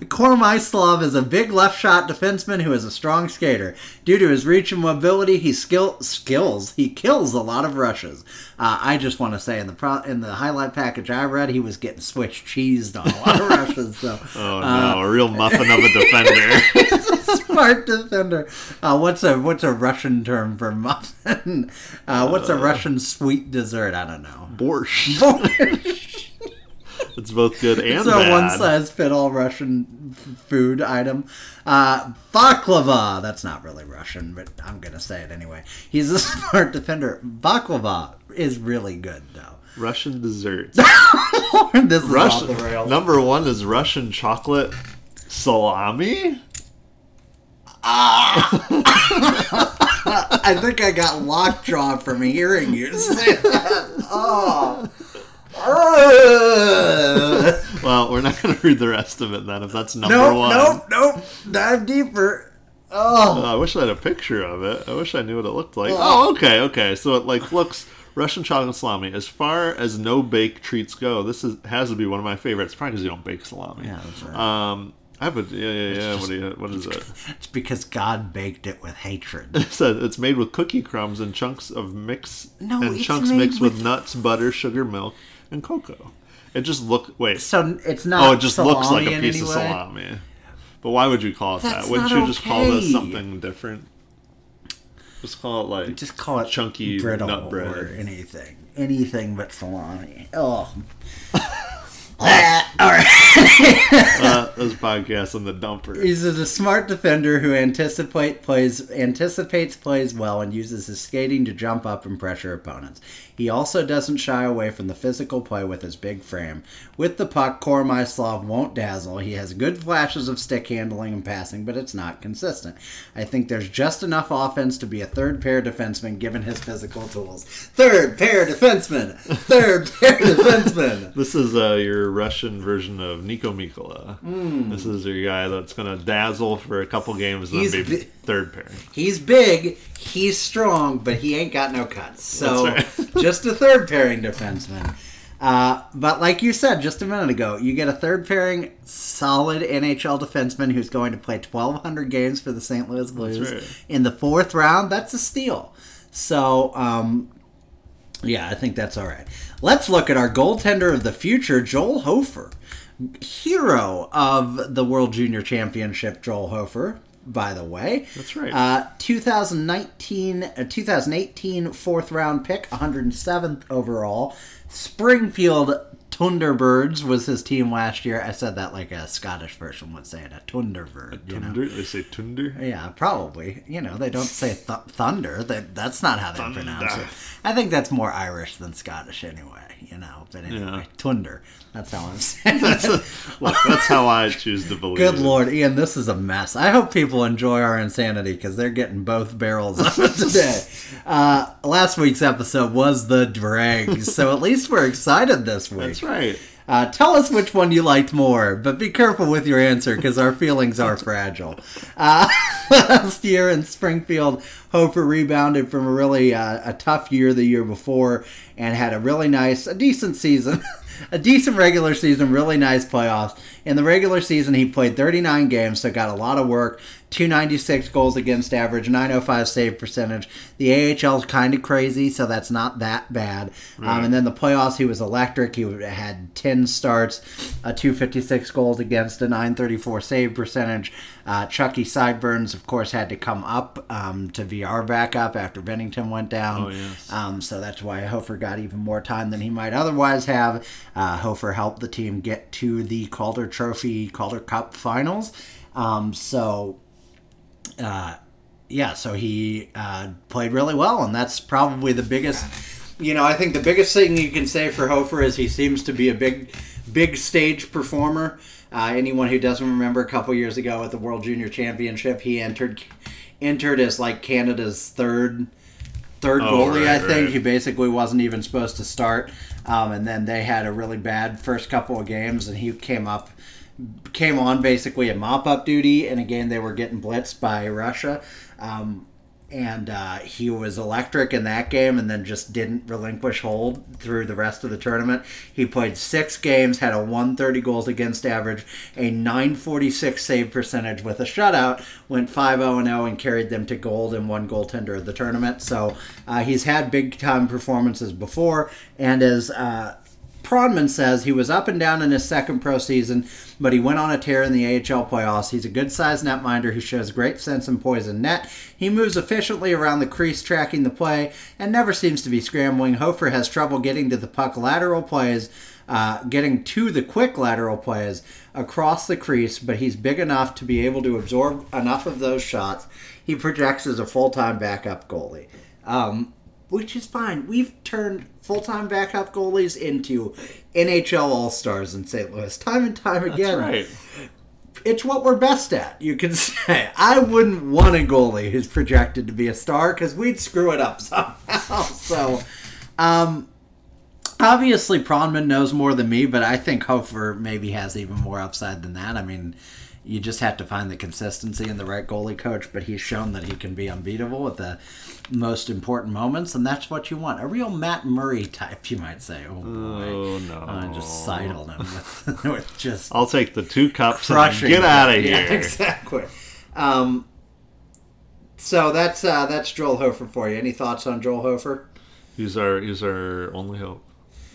Koromyslov is a big left shot defenseman who is a strong skater. Due to his reach and mobility, he skill skills. He kills a lot of rushes. Uh, I just want to say in the pro, in the highlight package I read, he was getting switched cheesed on a lot of rushes. So Oh no, a real muffin of a defender. he's a smart defender. Uh, what's a what's a Russian term for muffin? Uh, what's a Russian sweet dessert? I don't know. Borscht. It's both good and It's a bad. one size fit all Russian food item. Uh, baklava. That's not really Russian, but I'm gonna say it anyway. He's a smart defender. Baklava is really good though. Russian desserts. this is Russian off the rails. number one is Russian chocolate salami. Ah. I think I got lockjaw from hearing you say that. Oh. Well, we're not going to read the rest of it then. If that's number nope, one. nope, nope. Dive deeper. Oh. Oh, I wish I had a picture of it. I wish I knew what it looked like. Oh. Oh, okay, okay. So it like looks Russian chocolate salami. As far as no bake treats go, this is has to be one of my favorites. Probably because you don't bake salami. Yeah, that's right. Um, I have a yeah, yeah, yeah. what do you? What is it? It's because God baked it with hatred. It it's made with cookie crumbs and chunks of mix No, and chunks mixed with, with- nuts, butter, sugar, milk, and cocoa. It just look wait. So it's not. Oh, it just looks like a piece of salami. But why would you call it That's that? Wouldn't you just call this something different? Just call it like Just call it chunky brittle nut bread. or anything. Anything but salami. Oh. Ah, All right. uh, this podcast on the dumper. He's a smart defender who anticipate plays anticipates plays well and uses his skating to jump up and pressure opponents. He also doesn't shy away from the physical play with his big frame. With the puck, Koromyslov won't dazzle. He has good flashes of stick handling and passing, but it's not consistent. I think there's just enough offense to be a third pair defenseman given his physical tools. Third pair defenseman. Third pair defenseman. This is uh, your Russian version of Niko Mikkola. Hmm. This is your guy that's going to dazzle for a couple games and He's then be third pair. He's big, he's strong, but he ain't got no cuts. So right. just a third pairing defenseman. Uh, but like you said just a minute ago, you get a third pairing solid NHL defenseman who's going to play 1,200 games for the St. Louis Blues right. in the fourth round. That's a steal. So, um, yeah, I think that's all right. Let's look at our goaltender of the future, Joel Hofer. Hero of the World Junior Championship, Joel Hofer, by the way. That's right. Uh, 2019, uh, 2018 fourth round pick, 107th overall. Springfield Thunderbirds was his team last year. I said that like a Scottish person would say it, a Thunderbird. You know? They say Tunder? Yeah, probably. You know, they don't say th- thunder. They, that's not how they Thunder. pronounce it. I think that's more Irish than Scottish anyway, you know. But anyway, Yeah. Tunder. That's how I'm saying That's, it. look, that's how I choose to believe Good it. lord, Ian, this is a mess. I hope people enjoy our insanity because they're getting both barrels of it today. Uh, last week's episode was the dregs, so at least we're excited this week. That's right. Uh, tell us which one you liked more, but be careful with your answer because our feelings are fragile. Uh, last year in Springfield, Hofer rebounded from a really uh, a tough year the year before and had a really nice, a decent season. A decent regular season, really nice playoffs. In the regular season, he played 39 games, so got a lot of work. 296 goals against average, 905 save percentage. The AHL is kind of crazy, so that's not that bad. Um, and then the playoffs, he was electric. He had 10 starts, a 256 goals against, a 934 save percentage. Uh, Chucky Sideburns, of course, had to come up um, to VR backup after Binnington went down. Oh, yes. Um, so that's why Hofer got even more time than he might otherwise have. Uh, Hofer helped the team get to the Calder Trophy Calder Cup finals. Um, so, uh, yeah, so he uh, played really well, and that's probably the biggest. You know, I think the biggest thing you can say for Hofer is he seems to be a big, big stage performer. Uh, anyone who doesn't remember, a couple years ago at the World Junior Championship, he entered entered as like Canada's third third Oh, goalie. I think right. he basically wasn't even supposed to start, um, and then they had a really bad first couple of games, and he came up came on basically a mop up duty, and again they were getting blitzed by Russia. Um, and uh, he was electric in that game and then just didn't relinquish hold through the rest of the tournament. He played six games, had a 130 goals against average, a 946 save percentage with a shutout, went 5 0 0 and carried them to gold and one goaltender of the tournament. So uh, he's had big time performances before, and as uh, Pronman says he was up and down in his second pro season, but he went on a tear in the AHL playoffs. He's a good sized netminder who shows great sense in poison net. He moves efficiently around the crease, tracking the play, and never seems to be scrambling. Hofer has trouble getting to the puck lateral plays, uh, getting to the quick lateral plays across the crease, but he's big enough to be able to absorb enough of those shots. He projects as a full time backup goalie. Um, which is fine. We've turned full time backup goalies into NHL All Stars in St. Louis time and time That's again. right. It's what we're best at, you can say. I wouldn't want a goalie who's projected to be a star because we'd screw it up somehow. so, um, obviously, Pronman knows more than me, but I think Hofer maybe has even more upside than that. I mean, you just have to find the consistency and the right goalie coach, but he's shown that he can be unbeatable at the most important moments, and that's what you want. A real Matt Murray type, you might say. Oh, boy. Oh no! I just sidled him with, with just I'll take the two cups crushing. and get out of here. Yeah, exactly. Um, so that's uh, that's Joel Hofer for you. Any thoughts on Joel Hofer? He's our he's our only hope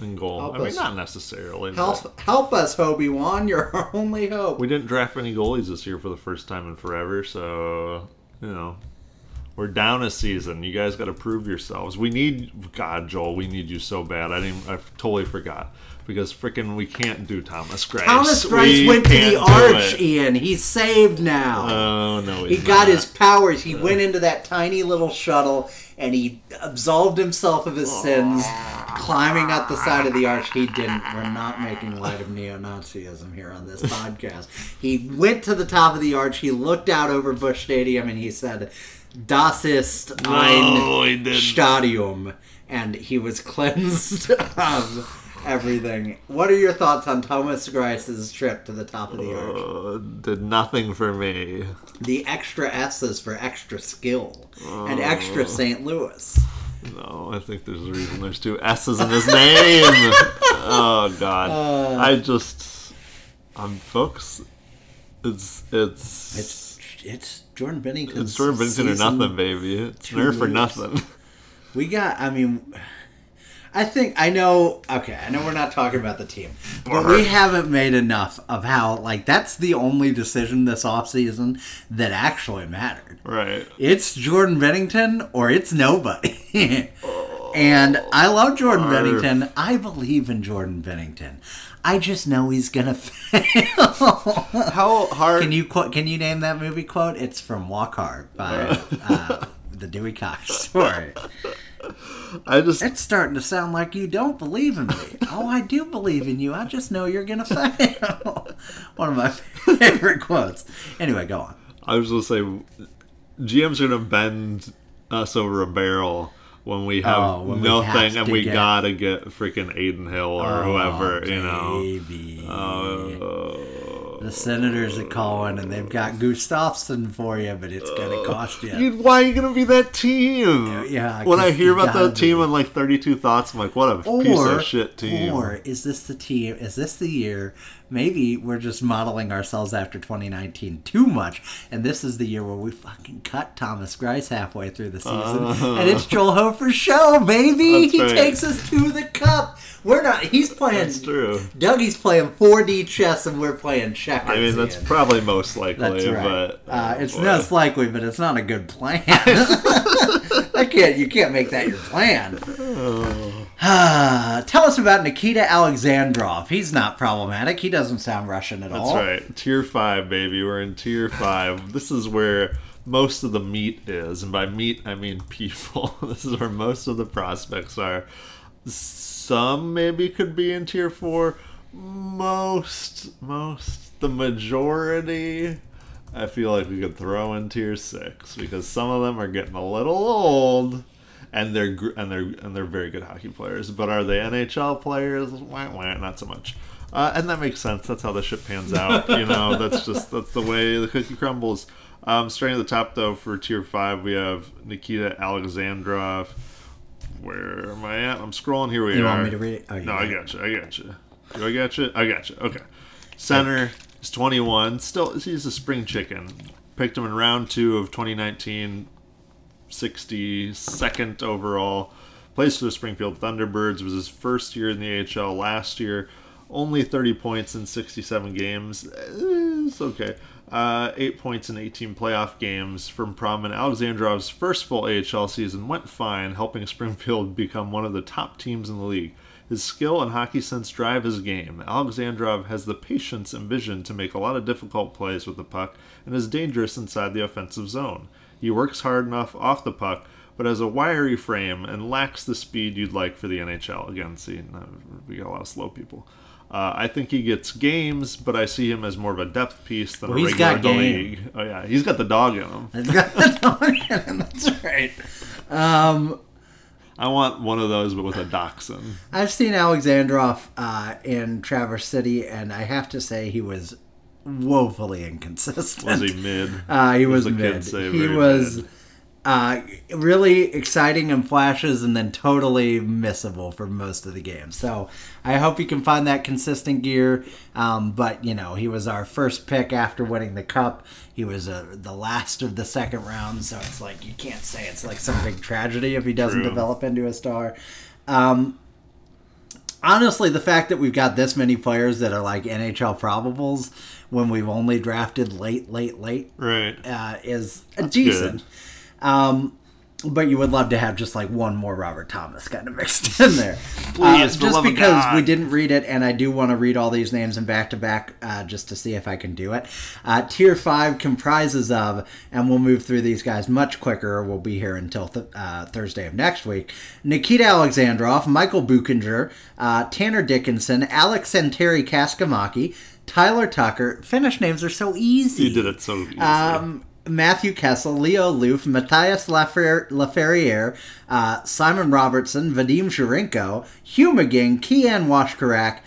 in goal. Help I mean, us. not necessarily. Help, help us, Hobie Wan. You're our only hope. We didn't draft any goalies this year for the first time in forever, so you know we're down a season. You guys got to prove yourselves. We need God, Joel. We need you so bad. I didn't. I totally forgot because freaking we can't do Thomas Greiss. Thomas Greiss We went to the arch. Ian. He's saved now. Oh no, he he's got not. his powers. He went into that tiny little shuttle and he absolved himself of his sins, climbing up the side of the arch. He didn't. We're not making light of neo Nazism here on this podcast. He went to the top of the arch. He looked out over Busch Stadium and he said, Das ist ein No. Stadium. And he was cleansed of everything. What are your thoughts on Thomas Greiss's trip to the top of the arch? Uh, did nothing for me. The extra S's for extra skill and Oh. extra St. Louis. No, I think there's a reason there's two S's in his name. oh God, Uh. I just, I'm folks. It's it's It's it's Jordan Binnington. it's Jordan Benson or nothing, baby. It's nerf or nothing. We got. I mean, I think I know. Okay, I know we're not talking about the team, but we haven't made enough of how like that's the only decision this offseason that actually mattered. Right. It's Jordan Binnington or it's nobody. and I love Jordan Arf. Binnington. I believe in Jordan Binnington. I just know he's gonna fail. How hard? Can you quote? Can you name that movie quote? It's from Walk Hard by uh, the Dewey Cox story. I just It's starting to sound like you don't believe in me. Oh, I do believe in you. I just know you're gonna fail. One of my favorite quotes. Anyway, go on. I was gonna say, GM's gonna bend us over a barrel when we have Oh, when we nothing have and we get- gotta get freaking Adin Hill or whoever, Oh, you know. baby. Uh, The Senators are calling, and they've got Gustavsson for you, but it's gonna cost you. You- why are you gonna be that team? Yeah, When I hear about that team be. on like 32 Thoughts, I'm like, what a piece of shit team. Or is this the team? Is this the year? Maybe we're just modeling ourselves after 2019 too much, and this is the year where we fucking cut Thomas Greiss halfway through the season, and it's Joel Hofer show, baby. He right. takes us to the cup. We're not. He's playing. That's true. Dougie's playing 4D chess, and we're playing checkers. I mean, that's probably most likely, That's right. but uh, it's most likely, but it's not a good plan. I can't. You can't make that your plan. Tell us about Nikita Alexandrov. He's not problematic. He doesn't sound Russian at all. That's right. Tier five, baby. We're in tier five. this is where most of the meat is, and by meat I mean people. this is where most of the prospects are. Some maybe could be in tier four. Most, most, the majority. I feel like we could throw in tier six because some of them are getting a little old, and they're and they're and they're very good hockey players. But are they NHL players? Wah, wah, not so much. Uh, and that makes sense. That's how the ship pans out. You know, that's just that's the way the cookie crumbles. Um, starting at the top though, for tier five, we have Nikita Alexandrov. Where am I at? I'm scrolling. Here we You are. You want me to read it? Oh, no, I got you. I got you. Do I got you? I got you. Okay. Center is 21. Still, he's a spring chicken. Picked him in round two of 2019. 62nd overall. Plays for the Springfield Thunderbirds. Was his first year in the AHL last year. Only 30 points in 67 games. It's okay. Uh, eight points in 18 playoff games from Pronman Alexandrov's first full AHL season went fine, helping Springfield become one of the top teams in the league. His skill and hockey sense drive his game. Alexandrov has the patience and vision to make a lot of difficult plays with the puck and is dangerous inside the offensive zone. He works hard enough off the puck, but has a wiry frame and lacks the speed you'd like for the NHL. Again, see, uh, we got a lot of slow people. Uh, I think he gets games, but I see him as more of a depth piece than Well, a he's regular got in the game. league. Oh yeah, he's got the dog in him. It's got the dog in it, That's right. Um, I want one of those, but with a dachshund. I've seen Alexandrov uh, in Traverse City, and I have to say he was woefully inconsistent. Was he mid? Uh, he As was mid. he was mid. uh, really exciting in flashes and then totally missable for most of the game. So I hope he can find that consistent gear. Um, but you know, he was our first pick after winning the cup. He was uh, the last of the second round, so it's like you can't say it's like some big tragedy if he doesn't True. develop into a star. Um, honestly, the fact that we've got this many players that are like NHL probables when we've only drafted late, late, late Right. uh, is decent. Um, but you would love to have just like one more Robert Thomas kind of mixed in there. Please, Uh, just because we didn't read it, and I do want to read all these names in back to back just to see if I can do it. Uh, tier 5 comprises of, and we'll move through these guys much quicker, we'll be here until th- uh, Thursday of next week. Nikita Alexandrov, Michael Buchinger, uh, Tanner Dickinson, Alex Santeri Kaskimäki, Tyler Tucker. Finnish names are so easy. You did it so easily. Um, Matthew Kessel, Leo Loof, Matthias Lafer- Laferriere, uh, Simon Robertson, Vadim Zherenko, Hugh McGing, Keean Washkurak,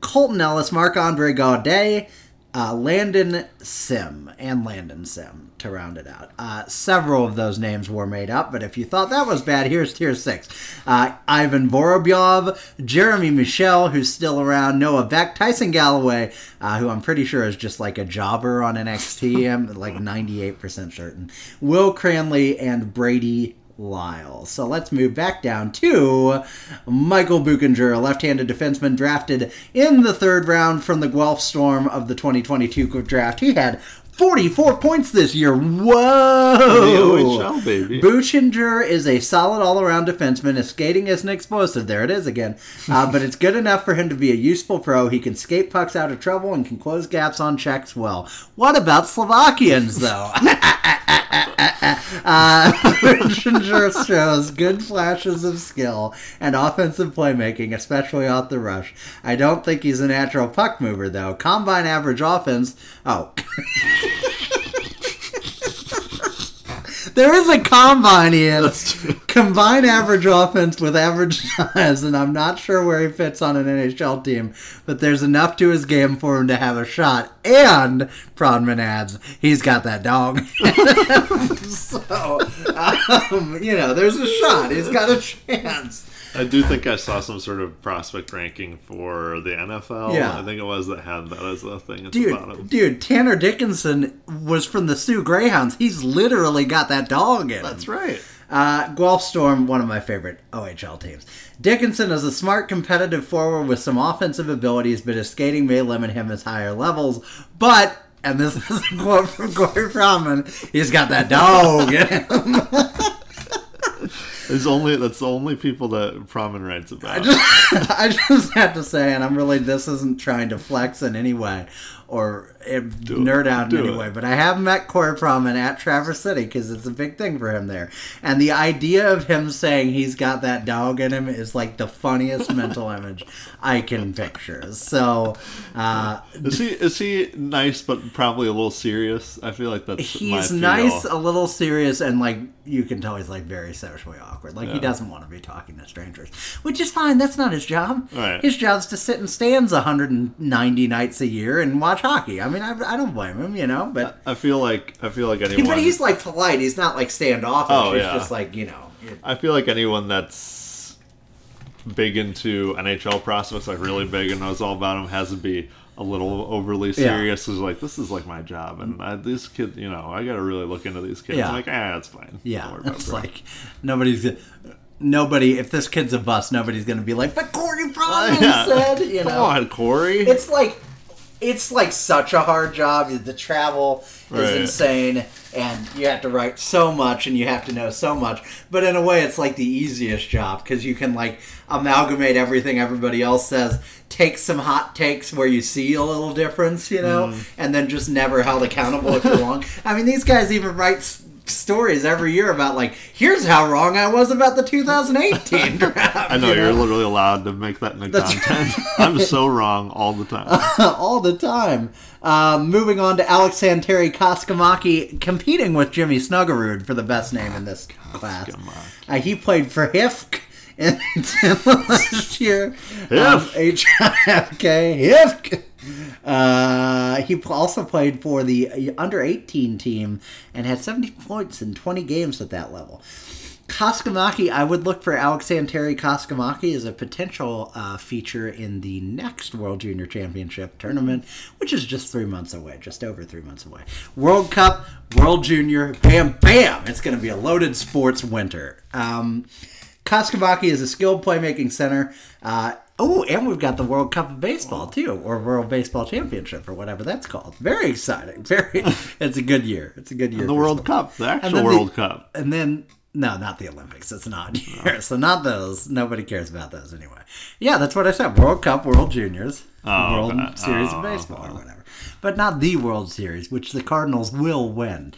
Colton Ellis, Marc Andre Gaudet, uh, Landon Sim, and Landon Sim to round it out. Uh, several of those names were made up, but if you thought that was bad, here's tier six uh, Ivan Vorobyov, Jeremy Michel, who's still around, Noah Beck, Tyson Galloway, uh, who I'm pretty sure is just like a jobber on NXT. I'm like 98% certain. Will Cranley and Brady Lyle. So let's move back down to Michael Buchinger, a left-handed defenseman drafted in the third round from the Guelph Storm of the 2022 draft. He had 44 points this year. Whoa! Baby. Buchinger is a solid all-around defenseman. His skating isn't explosive. There it is again. Uh, but it's good enough for him to be a useful pro. He can skate pucks out of trouble and can close gaps on checks well. What about Slovakians, though? Uh, Buchinger shows good flashes of skill and offensive playmaking, especially off the rush. I don't think he's a natural puck mover, though. Combine average offense. Oh. there is a combine, Ian. That's true. Combine average offense with average size, and I'm not sure where he fits on an NHL team, but there's enough to his game for him to have a shot. And Pronman adds, he's got that dog. so, um, you know, there's a shot. He's got a chance. I do think I saw some sort of prospect ranking for the NFL. Yeah. I think it was that had that as a thing at the bottom. Dude, dude, Tanner Dickinson was from the Soo Greyhounds. He's literally got that dog in him. That's right. Uh, Guelph Storm, one of my favorite OHL teams. Dickinson is a smart, competitive forward with some offensive abilities, but his skating may limit him at higher levels. But, and this is a quote from Corey Pronman, he's got that dog in him. It's only that's the only people that Pronman writes about. I just have to say, and I'm really, this isn't trying to flex in any way or nerd out in any it. way, but I have met Corey Pronman at Traverse City because it's a big thing for him there. And the idea of him saying he's got that dog in him is like the funniest mental image I can picture. So, uh, is he is he nice but probably a little serious? I feel like that's he's nice, a little serious, and like you can tell he's like very socially awkward. Like he doesn't want to be talking to strangers, which is fine. That's not his job. Right. His job's to sit in stands 190 nights a year and watch hockey. I mean, I, I don't blame him, you know. But I feel like I feel like anyone. but he's like polite. He's not like standoffish. Oh, he's yeah. just like you know. I feel like anyone that's big into NHL prospects, like really big and knows all about them, has to be a little overly serious. Is like this is like my job, and I, these kids, you know, I got to really look into these kids. Yeah. I'm like, ah, it's fine. Yeah, it, it's bro." like nobody's. Nobody, if this kid's a bust, nobody's gonna be like, "But Corey Pronman Yeah. said," you know. come on, Corey. it's like it's like such a hard job. The travel is Right. insane, and you have to write so much, and you have to know so much. But in a way, it's like the easiest job because you can like amalgamate everything everybody else says, take some hot takes where you see a little difference, you know, Mm. and then just never held accountable if you're wrong. I mean, these guys even write. Stories every year about like here's how wrong I was about the 2018 draft. I know you you're literally allowed to make that into That's content. I'm so wrong all the time. all the time. Uh, moving on to Alex Santeri Kaskimäki competing with Jimmy Snuggerud for the best name in this class. Uh, he played for HIFK in, last year. Um, H-I-F-K. Uh, he also played for the under 18 team and had 70 points in 20 games at that level. Kaskimäki, I would look for Alexandre Kaskimäki as a potential uh, feature in the next World Junior Championship tournament, which is just three months away, just over three months away. World Cup, World Junior, bam, bam! It's going to be a loaded sports winter. Um, Kaskimäki is a skilled playmaking center. Uh, oh, and we've got the World Cup of Baseball too, or World Baseball Championship, or whatever that's called. Very exciting. Very. it's a good year. It's a good year. The World sports. Cup, the actual the- World Cup. And then no, not the Olympics. It's not here. So not those. Nobody cares about those anyway. Yeah, that's what I said. World Cup, World Juniors, Oh, World. Series Oh, of Baseball, or whatever. But not the World Series, which the Cardinals will win.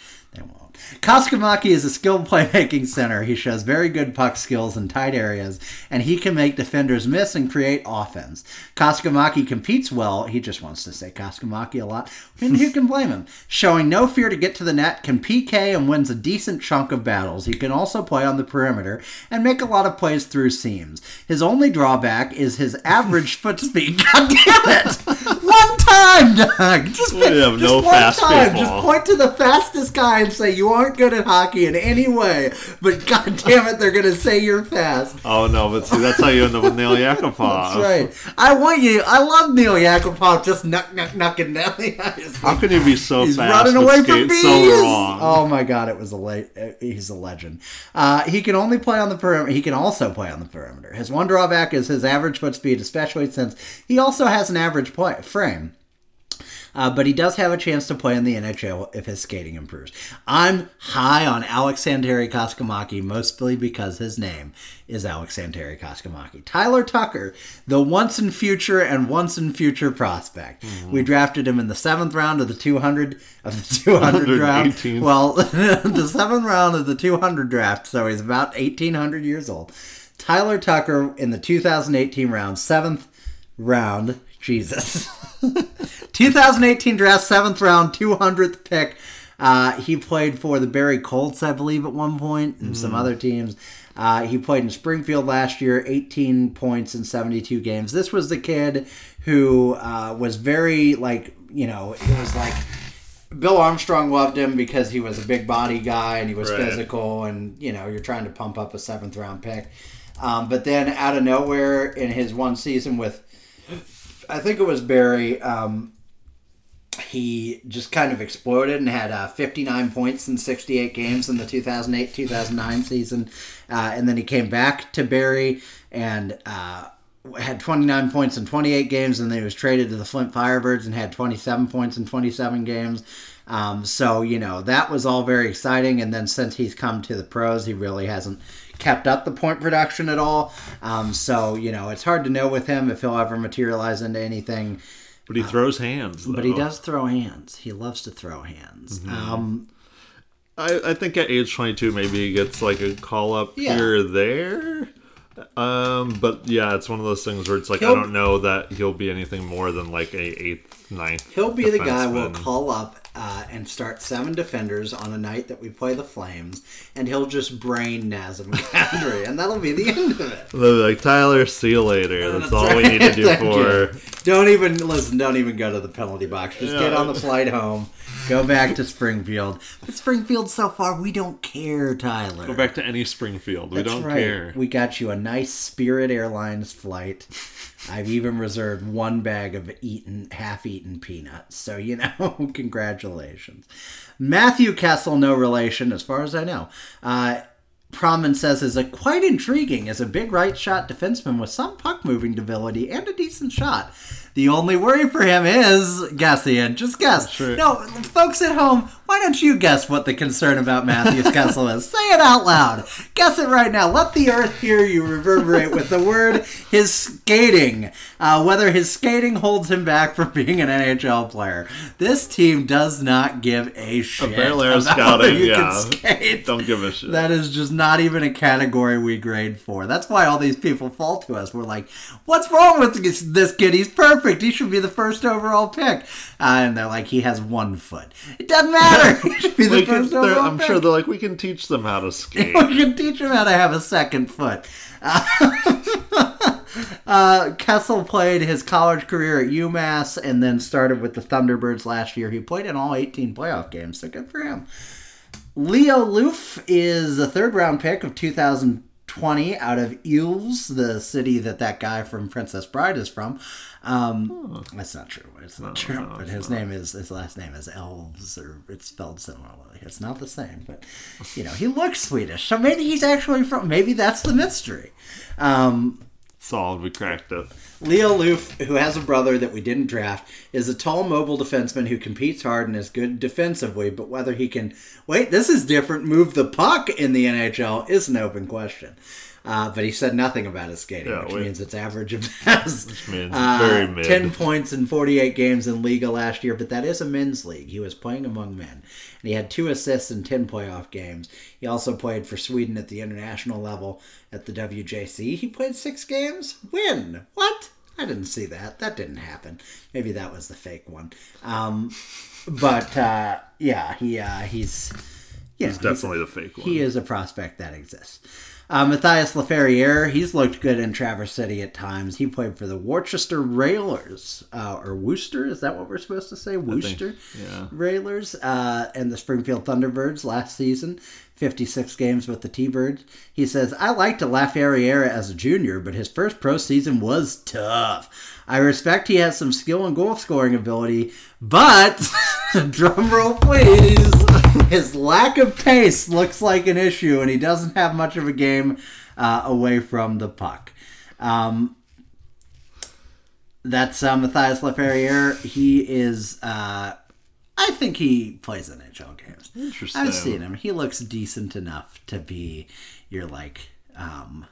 Kaskimäki is a skilled playmaking center. He shows very good puck skills in tight areas, and he can make defenders miss and create offense. Kaskimäki competes well. He just wants to say Kaskimäki a lot. And who can blame him? Showing no fear to get to the net, can PK and wins a decent chunk of battles. He can also play on the perimeter and make a lot of plays through seams. His only drawback is his average foot speed. God damn it! One time, Doug. Just, We have just no one fast time. people. Just point to the fastest guy and say you aren't good at hockey in any way. But god damn it, they're gonna say you're fast. Oh no, but see, that's how you end up with Neil Yakupov. That's right. I want you. I love Neil Yakupov just knuck knuck knucking down the ice. How can you be so fast? He's fast running away from bees. so wrong? Oh my god, it was a late. He's a legend. Uh, he can only play on the perimeter. He can also play on the perimeter. His one drawback is his average foot speed, especially since he also has an average play, frame. Uh, but he does have a chance to play in the NHL if his skating improves. I'm high on Alex Santeri Kaskimäki, mostly because his name is Alex Santeri Kaskimäki. Tyler Tucker, the once in future and once in future prospect. We drafted him in the seventh round of the 200 of the 200 draft. Well, the seventh round of the 200 draft, so he's about 1800 years old. Tyler Tucker in the 2018 round, seventh round. Jesus. 2018 draft, seventh round, 200th pick. Uh, he played for the Barrie Colts, I believe, at one point, and some other teams. Uh, he played in Springfield last year, 18 points in 72 games. This was the kid who uh, was very, like, you know, it was like Bill Armstrong loved him because he was a big body guy and he was Right. physical, and, you know, you're trying to pump up a seventh round pick. Um, but then out of nowhere, in his one season with, I think it was Barrie, um, he just kind of exploded and had uh, 59 points in 68 games in the 2008 2009 season. Uh, and then he came back to Barrie and uh, had 29 points in 28 games. And then he was traded to the Flint Firebirds and had 27 points in 27 games. Um, so, you know, that was all very exciting. And then since he's come to the pros, he really hasn't kept up the point production at all. Um, so, you know, it's hard to know with him if he'll ever materialize into anything. But he throws hands. But he does throw hands. He loves to throw hands. Um, I, I think at age 22, maybe he gets like a call up Yeah. here or there. Um, but yeah, it's one of those things where it's like He'll- I don't know that he'll be anything more than like a eighth, ninth. he'll be the guy we'll call up uh, and start seven defenders on a night that we play the Flames, and he'll just brain Nazem Kadri, and that'll be the end of it. Like Tyler, see you later. That's all we need to do Thank for. you. Don't even listen. Don't even go to the penalty box. Just get on the flight home. Go back to Springfield. But Springfield so far, we don't care, Tyler. Go back to any Springfield. We That's don't right. care. We got you a nice Spirit Airlines flight. I've even reserved one bag of eaten, half-eaten peanuts. So you know, congratulations, Matthew Kessel. No relation, as far as I know. Uh, says is a quite intriguing as a big right shot defenseman with some puck moving ability and a decent shot. The only worry for him is guess Ian. Just guess. Sure. No, folks at home, why don't you guess what the concern about Matthews Kessel is? Say it out loud. Guess it right now. Let the earth hear you reverberate with the word his skating. Uh, whether his skating holds him back from being an NHL player. This team does not give a shit. Apparently about scouting, you yeah. can skate. Don't give a shit. That is just not even a category we grade for. That's why all these people fall to us. We're like, what's wrong with this, this kid? He's perfect. He should be the first overall pick. Uh, and they're like, he has one foot. It doesn't matter. he should be the can- first they're- overall I'm pick. sure they're like, we can teach them how to skate. we can teach them how to have a second foot. Uh, uh, Kessel played his college career at UMass and then started with the Thunderbirds last year. He played in all 18 playoff games, so good for him. Leo Loof is a third round pick of 2020 out of Ilves, the city that that guy from Princess Bride is from. Um, That's not true. It's not true. no, but his name is his last name is Elves, or it's spelled similarly. It's not the same, but you know he looks Swedish, so maybe he's actually from. Maybe that's the mystery. Um, Solid, we cracked it. Leo Loof, who has a brother that we didn't draft, is a tall, mobile defenseman who competes hard and is good defensively, but whether he can, wait, this is different, move the puck in the NHL is an open question. Uh, but he said nothing about his skating, Yeah, which we- means it's average at best. Which means Uh, very mid. 10 points in 48 games in Liiga last year, but that is a men's league. He was playing among men. And he had two assists in 10 playoff games. He also played for Sweden at the international level at the WJC. He played six games. Win. What? I didn't see that. That didn't happen. Maybe that was the fake one. Um, but uh, yeah, he uh, he's It's definitely the fake one. he is a prospect that exists. Uh, Matthias Laferriere, he's looked good in Traverse City at times. He played for the Worcester Railers, uh, or Worcester, is that what we're supposed to say? Worcester yeah. Railers, uh, and the Springfield Thunderbirds last season. 56 games with the T-Birds. He says, I liked Laferriere as a junior, but his first pro season was tough. I respect he has some skill and goal scoring ability, but, drumroll please, his lack of pace looks like an issue, and he doesn't have much of a game uh, away from the puck. Um, that's uh, Matthias Laferriere. He is, uh, I think he plays NHL games. Interesting. I've seen him. He looks decent enough to be your like um,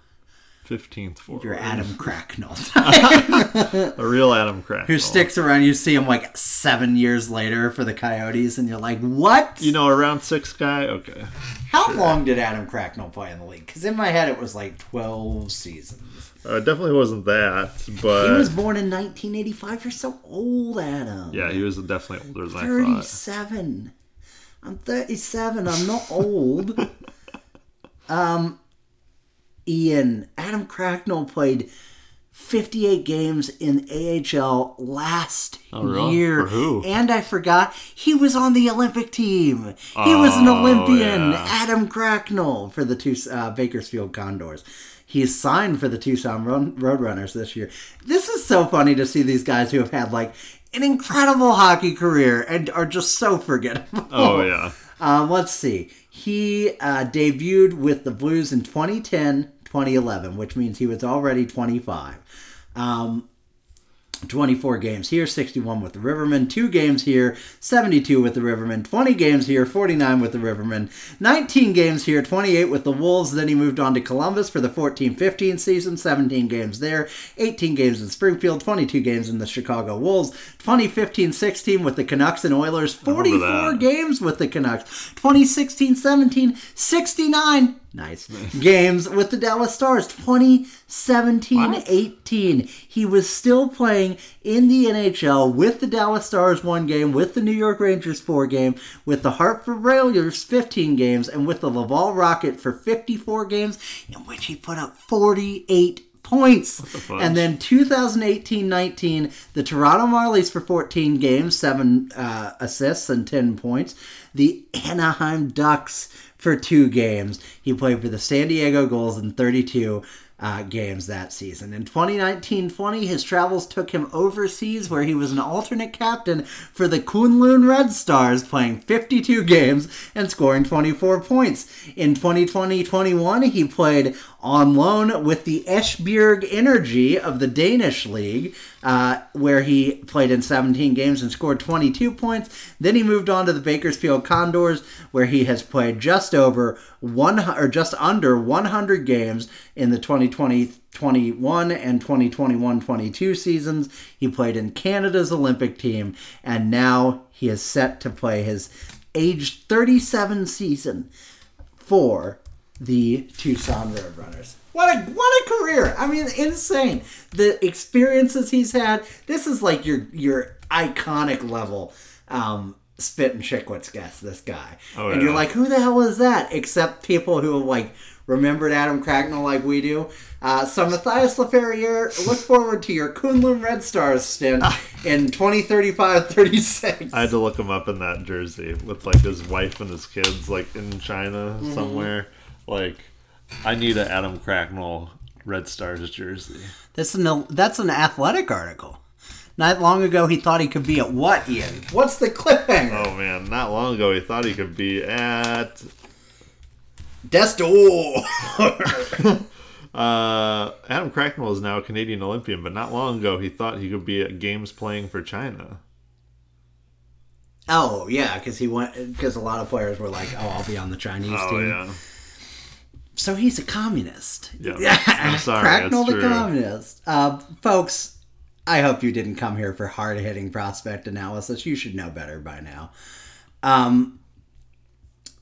15th forward. your Adam Cracknell, A real Adam Crack. who sticks around. You see him like seven years later for the Coyotes, and you're like, what? You know, a round six guy? Okay. How long did Adam Cracknell play in the league? Because in my head it was like twelve seasons. Uh, it definitely wasn't that, but. He was born in 1985. You're so old, Adam. yeah, he was definitely older than I thought. 37. I'm 37. I'm not old. um, Ian, Adam Cracknell played 58 games in AHL last Oh, really? year. And I forgot he was on the Olympic team. He was an Oh, Olympian. yeah. Adam Cracknell for the two uh, Bakersfield Condors. He's signed for the Tucson Roadrunners this year. This is so funny to see these guys who have had like an incredible hockey career and are just so forgettable. Oh yeah. Um, let's see. He uh, debuted with the Blues in 2010, 2011, which means he was already 25. Um, 24 games here, 61 with the Rivermen, 2 games here, 72 with the Rivermen, 20 games here, 49 with the Rivermen, 19 games here, 28 with the Wolves. Then he moved on to Columbus for the 14 15 season, 17 games there, 18 games in Springfield, 22 games in the Chicago Wolves, 2015 16 with the Canucks and Oilers, 44 games with the Canucks, 2016 17, 69. Nice. Games with the Dallas Stars 2017 What? 18. He was still playing in the NHL with the Dallas Stars one game, with the New York Rangers four game, with the Hartford Whalers 15 games, and with the Laval Rocket for 54 games, in which he put up 48 points. And then 2018-19, the Toronto Marlies for 14 games, 7 uh, assists and 10 points. The Anaheim Ducks for 2 games. He played for the San Diego Gulls in 32 uh, games that season. In 2019-20, his travels took him overseas where he was an alternate captain for the Kunlun Red Stars, playing 52 games and scoring 24 points. In 2020-21, he played on loan with the Esbjerg Energy of the Danish League, uh, where he played in 17 games and scored 22 points. Then he moved on to the Bakersfield Condors, where he has played just over one or just under 100 games in the 2020 21 and 2021 22 seasons. He played in Canada's Olympic team, and now he is set to play his age 37 season for the Tucson Roadrunners. What a what a career! I mean, insane. The experiences he's had. This is like your your iconic level um, Spittin' Chiclets guest. This guy, Oh, yeah. and you're like, who the hell is that? Except people who have like remembered Adam Cracknell like we do. Uh, so Matthias Laferriere, look forward to your Kunlun Red Stars stint in 2035-36. I had to look him up in that jersey with like his wife and his kids, like in China Mm-hmm. somewhere. Like, I need an Adam Cracknell Red Stars jersey. That's an that's an athletic article. Not long ago, he thought he could be at what, Ian? What's the cliffhanger? Oh man, not long ago he thought he could be at Destor. Uh, Adam Cracknell is now a Canadian Olympian, but not long ago he thought he could be at games playing for China. oh yeah, because he went because a lot of players were like, "Oh, I'll be on the Chinese Oh team." yeah, So he's a communist. Yeah, I'm sorry, Cracknell the true. communist. Uh, folks, I hope you didn't come here for hard hitting prospect analysis. You should know better by now. Um,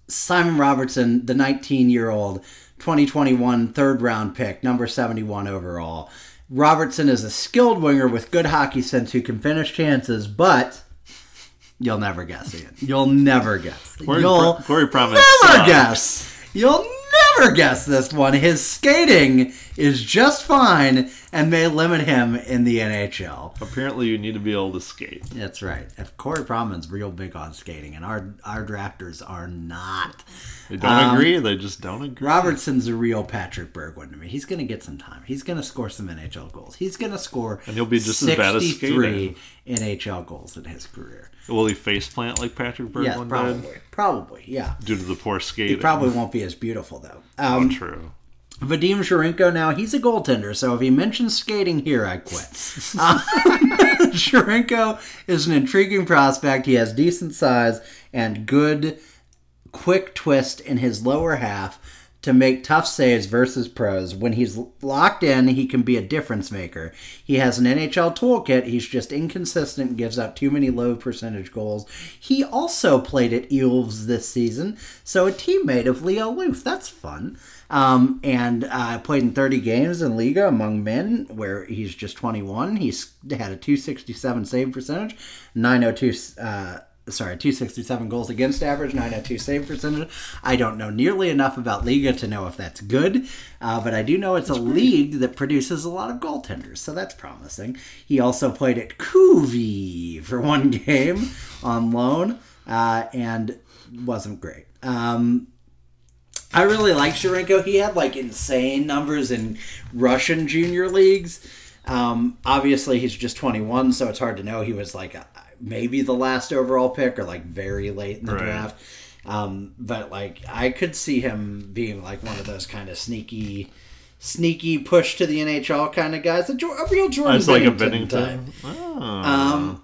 Simon Robertson, the 19 year old, 2021 third round pick, number 71 overall. Robertson is a skilled winger with good hockey sense who can finish chances, but you'll never guess it. You'll never guess. Corey, You'll Corey Pronman. never uh, guess. You'll never guess this one. His skating is just fine and may limit him in the NHL. Apparently, you need to be able to skate. That's right. If Corey Pronman's real big on skating, and our our drafters are not. They don't Um, agree. They just don't agree. Robertson's a real Patrick Berglund to me. He's going to get some time. He's going to score some NHL goals. He's going to score And he'll be just as bad as 63 NHL goals in his career. Will he face plant like Patrick Berglund Yes, did? probably. Probably, yeah. Due to the poor skating. He probably won't be as beautiful though. Oh, Um, true. Vadim Zherenko now, he's a goaltender, so if he mentions skating here, I quit. Zherenko is an intriguing prospect. He has decent size and good quick twist in his lower half to make tough saves versus pros. When he's locked in, he can be a difference maker. He has an NHL toolkit. He's just inconsistent, gives up too many low percentage goals. He also played at Ilves this season, so a teammate of Leo Loof. That's fun. Um, and uh, played in 30 games in Liiga among men, where he's just 21. He's had a 267 save percentage, 902 uh, sorry, 267 goals against average, 902 save percentage. I don't know nearly enough about Liiga to know if that's good, uh, but I do know it's a league that produces a lot of goaltenders, so that's promising. He also played at Kuvi for one game on loan uh, and wasn't great. Um, I really like Zherenko. He had like insane numbers in Russian junior leagues. Um, obviously, he's just 21, so it's hard to know. He was like a, maybe the last overall pick or like very late in the Right. draft. Um, but like I could see him being like one of those kind of sneaky, sneaky push to the NHL kind of guys. A, Jo- a real Jordan It's like a Binnington type. Binnington. Oh. Um,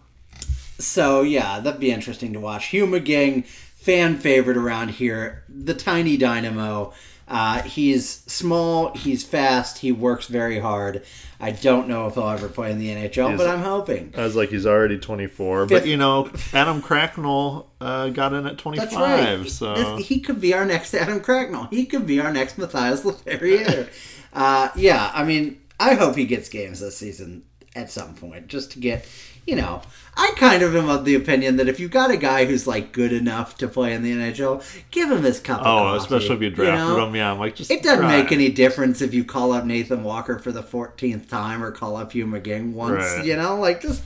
so yeah, that'd be interesting to watch. Hugh McGing, fan favorite around here. The tiny dynamo. Uh, he's small. He's fast. He works very hard. I don't know if he'll ever play in the NHL, He's- but I'm hoping. I was like, he's already 24. Fifth- But, you know, Adam Cracknell uh, got in at 25. That's right. So he could be our next Adam Cracknell. He could be our next Matthias Laferriere. uh, yeah, I mean, I hope he gets games this season at some point, just to get, you know. I kind of am of the opinion that if you got a guy who's like good enough to play in the NHL, give him his cup. of Oh, coffee, especially if you drafted know? him. Yeah, I'm like, just. It doesn't make any difference if you call up Nathan Walker for the 14th time or call up Hugh McGing once. Right. You know, like just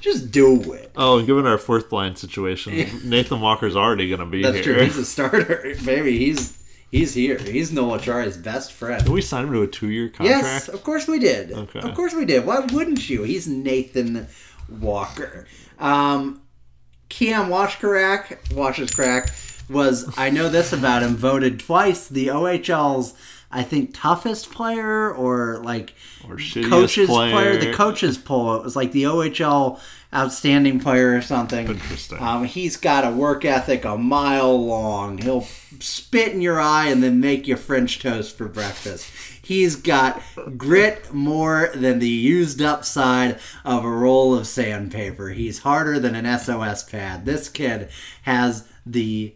just do it. Oh, and given our fourth line situation, Nathan Walker's already going to be That's here. true. He's a starter, Maybe He's he's here. He's Noah Chara's best friend. Did we sign him to a two year contract? Yes, of course we did. Okay. Of course we did. Why wouldn't you? He's Nathan Walker. Um, Keean Washkurak, Washes Crack, was, I know this about him, voted twice the OHL's, I think, toughest player or like Or coaches player. The coaches poll. It was like the OHL outstanding player or something. Interesting. Um, he's got a work ethic a mile long. He'll spit in your eye and then make you French toast for breakfast. He's got grit more than the used up side of a roll of sandpaper. He's harder than an SOS pad. This kid has the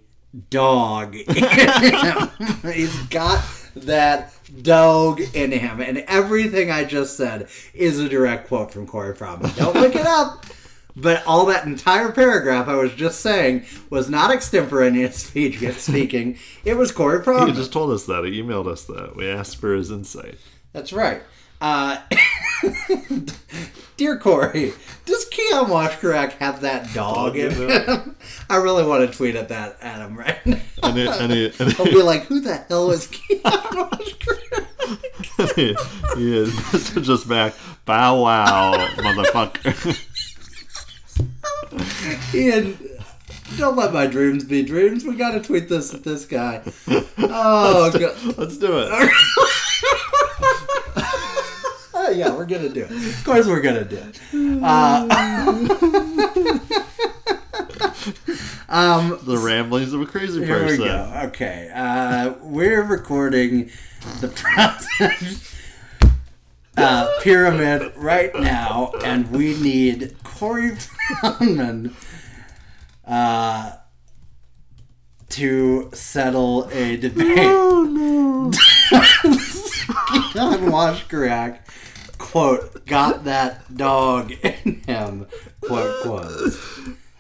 dog in him. He's got that dog in him. And everything I just said is a direct quote from Corey Pronman. Don't look it up. But all that entire paragraph I was just saying was not extemporaneous speech speaking. It was Corey He just told us that. He emailed us that. We asked for his insight. That's right. Uh, dear Corey, does Keean Washkurak have that dog in him? I really want to tweet at that at him right now. And, it, and, I'll be like, who the hell is Keean Washkurak? he, he is just back. Bow wow, motherfucker. Ian, don't let my dreams be dreams. We got to tweet this at this guy. Oh, God. Let's do it. Yeah, we're gonna do it. Of course, we're gonna do it. Uh, um, The ramblings of a crazy person. go. Okay, uh, we're recording the process uh, pyramid right now, and we need Corey Pronman uh, to settle a debate. No. Washkurak, quote, got that dog in him, quote, quote.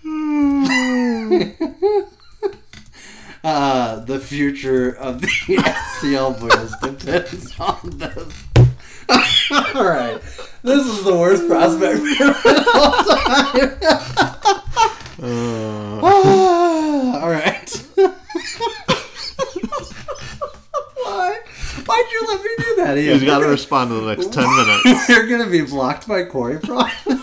uh, the future of the STL boys depends on this. Alright. This is the worst prospect of all time. Uh. Ah, Alright. Why? Why'd you let me do that? Ian? He's got to respond in the next 10 minutes. You're gonna be blocked by Corey Pronman.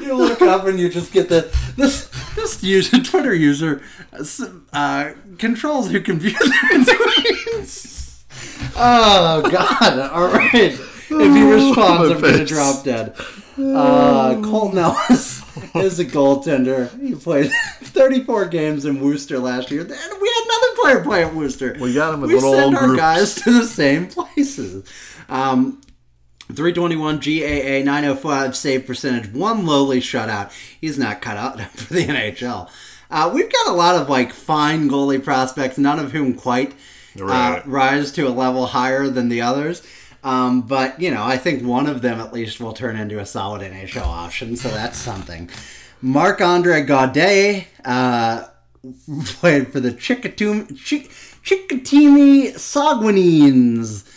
you look up and you just get the this this user Twitter user uh, controls who can view their tweets. Oh God! All right. If he responds, My I'm gonna drop dead. Uh, Colton Ellis is a goaltender. He played 34 games in Worcester last year. And we had another player play at Worcester. We got him in We little send old our groups. guys to the same places. Um, 321 GAA 905 save percentage, one lowly shutout. He's not cut out for the NHL. Uh, we've got a lot of like fine goalie prospects, none of whom quite uh, rise to a level higher than the others. Um, but you know, I think one of them at least will turn into a solid NHL option, so that's something. Marc Andre Gaudet uh, played for the Chicotum, Chick, Saguenéens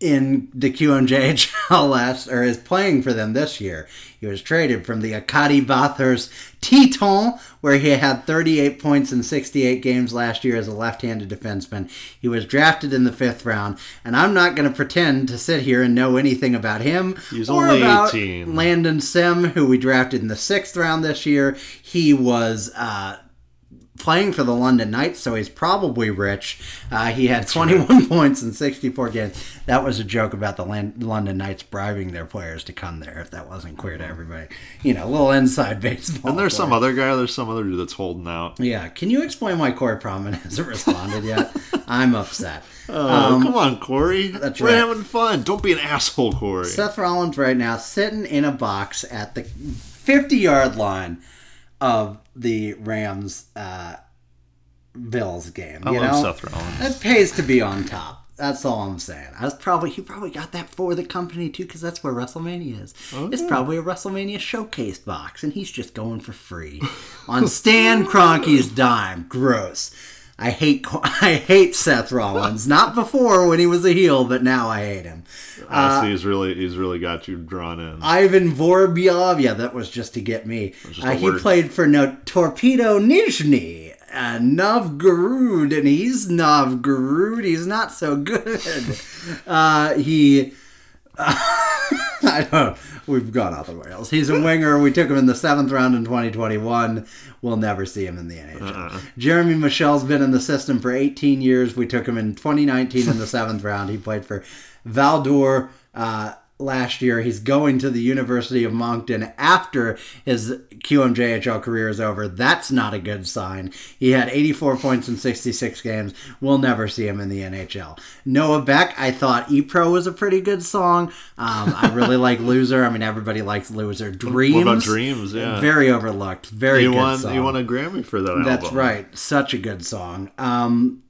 in the QMJHL last, or is playing for them this year. He was traded from the Acadie Bathurst Titan, where he had 38 points in 68 games last year as a left-handed defenseman. He was drafted in the fifth round, and I'm not going to pretend to sit here and know anything about him He's or only about 18. Landon Sim, who we drafted in the sixth round this year. He was. Uh, playing for the London Knights, so he's probably rich. Uh, he had 21 points in 64 games. That was a joke about the London Knights bribing their players to come there, if that wasn't clear to everybody. You know, a little inside baseball. And there's some other guy. There's some other dude that's holding out. Yeah, can you explain why Corey Pronman hasn't responded yet? I'm upset. Oh, come on, Corey. that's We're right. having fun. Don't be an asshole, Corey. Seth Rollins right now sitting in a box at the 50 yard line of the Rams uh, Bills game. I you love know? Seth Rollins. It pays to be on top. That's all I'm saying. I was probably he probably got that for the company too, because that's where WrestleMania is. Oh, it's probably a WrestleMania showcase box, and he's just going for free on Stan Kroenke's dime. Gross. I hate I hate Seth Rollins. Not before when he was a heel, but now I hate him. Honestly, he's really he's really got you drawn in. Ivan Vorobyev, yeah, that was just to get me. Uh, he played for no Torpedo Nizhny, uh, Novgorod, and he's Novgorod. He's not so good. uh, he, I don't. We've gone off the rails. He's a winger. We took him in the seventh round in 2021. We'll never see him in the NHL. Jeremy Michel's been in the system for 18 years. We took him in 2019 in the seventh round. He played for Val-d'Or uh, last year. He's going to the University of Moncton after his QMJHL career is over. That's not a good sign. He had 84 points in 66 games. We'll never see him in the NHL. Noah Beck, I thought E-Pro was a pretty good song. Um, I really like Loser. I mean, everybody likes Loser. Dreams. What about Dreams? Yeah. Very overlooked. Very he good won song. he won a Grammy for that That's album. right. Such a good song. Um,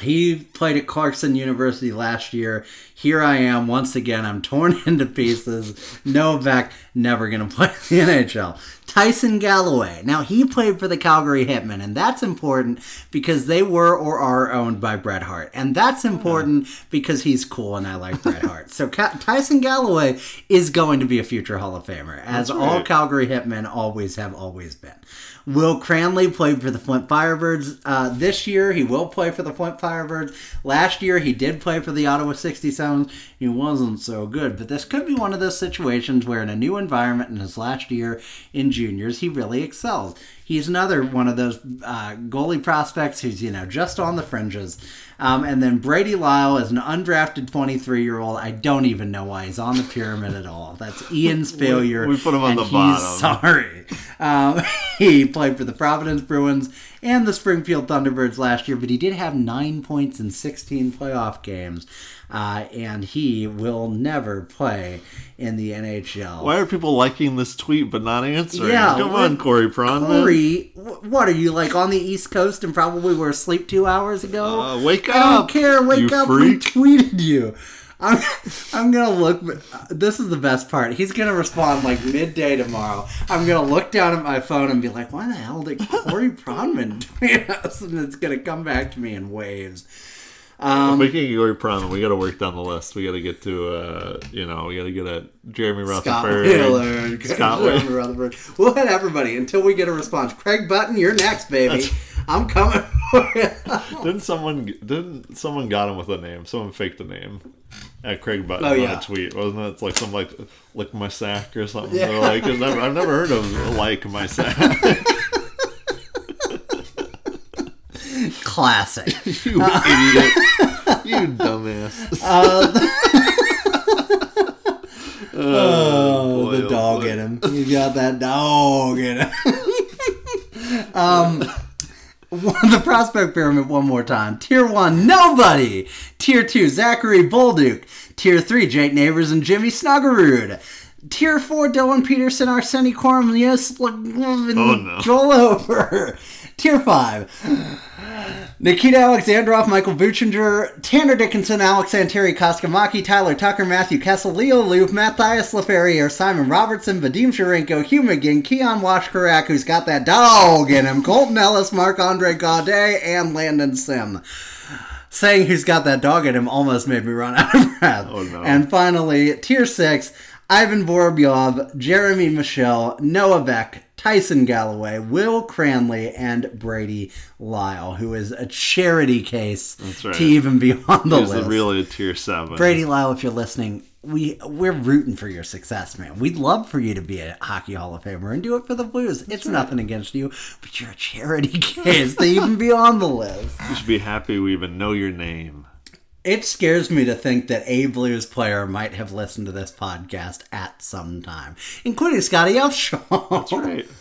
he played at Clarkson University last year. Here I am once again. I'm torn into pieces. No back. Never gonna play the NHL. Tyson Galloway. Now he played for the Calgary Hitmen, and that's important because they were or are owned by Bret Hart, and that's oh, important because he's cool and I like Bret Hart. So Ca- Tyson Galloway is going to be a future Hall of Famer, as all Calgary Hitmen always have always been. Will Cranley played for the Flint Firebirds uh, this year. He will play for the Flint Firebirds. Last year, he did play for the Ottawa 67s. He wasn't so good, but this could be one of those situations where, in a new environment in his last year in juniors, he really excels. He's another one of those uh, goalie prospects who's, you know, just on the fringes. Um, and then Brady Lyle is an undrafted 23 year old. I don't even know why he's on the pyramid at all. That's Ian's failure. we put him on the he's bottom. Sorry. Um, he played for the Providence Bruins and the Springfield Thunderbirds last year, but he did have nine points in 16 playoff games. Uh, and he will never play in the NHL. Why are people liking this tweet but not answering? Yeah, Come on, Corey Pronman. Corey, what are you like on the East Coast and probably were asleep two hours ago? Uh, wake up! I don't care. Wake you up. freak. We tweeted you. I'm, I'm gonna look. This is the best part. He's gonna respond like midday tomorrow. I'm gonna look down at my phone and be like, "Why the hell did Corey Pronman tweet us?" And it's gonna come back to me in waves. Um, Speaking of Corey Pronman, we got to work down the list. We got to get to, uh, you know, we got to get at Jeremy Scott Rutherford. And Scott Jeremy. Rutherford. We'll hit everybody until we get a response. Craig Button, you're next, baby. I'm coming. Didn't someone didn't someone got him with a name? Someone faked a name at Craig Button Oh, on a tweet, wasn't it? It's like some like lick my sack or something. Yeah. They're like I've never, I've never heard of like my sack. Classic. you idiot. you dumbass. Oh, boy, the oh, dog boy. in him. You got that dog in him. um, the prospect pyramid one more time. Tier one, nobody. Tier two, Zachary Bolduc. Tier three, Jake Neighbours and Jimmy Snuggerud. Tier four, Dylan Peterson, Arseny Cornelius, Oh, no. Joel Hofer. Tier 5. Nikita Alexandrov, Michael Buchinger, Tanner Dickinson, Alex Anteri, Kaskimäki, Tyler Tucker, Matthew Kessel, Leo Loof, Matthias Laferriere, Simon Robertson, Vadim Zherenko, Hugh McGing, Keean Washkurak, who's got that dog in him, Colton Ellis, Marc Andre Gaudet, and Landon Sim. Saying who's got that dog in him almost made me run out of breath. Oh, no. And finally, Tier 6, Ivan Vorobyov, Jeremy Michel, Noah Beck, Tyson Galloway, Will Cranley, and Brady Lyle, who is a charity case right. to even be on the He's list. really a tier seven. Brady Lyle, if you're listening, we we're rooting for your success, man. We'd love for you to be a hockey Hall of Famer and do it for the Blues. it's nothing against you, but you're a charity case to even be on the list. You should be happy we even know your name. It scares me to think that a Blues player might have listened to this podcast at some time, including Scotty Upshall. That's right.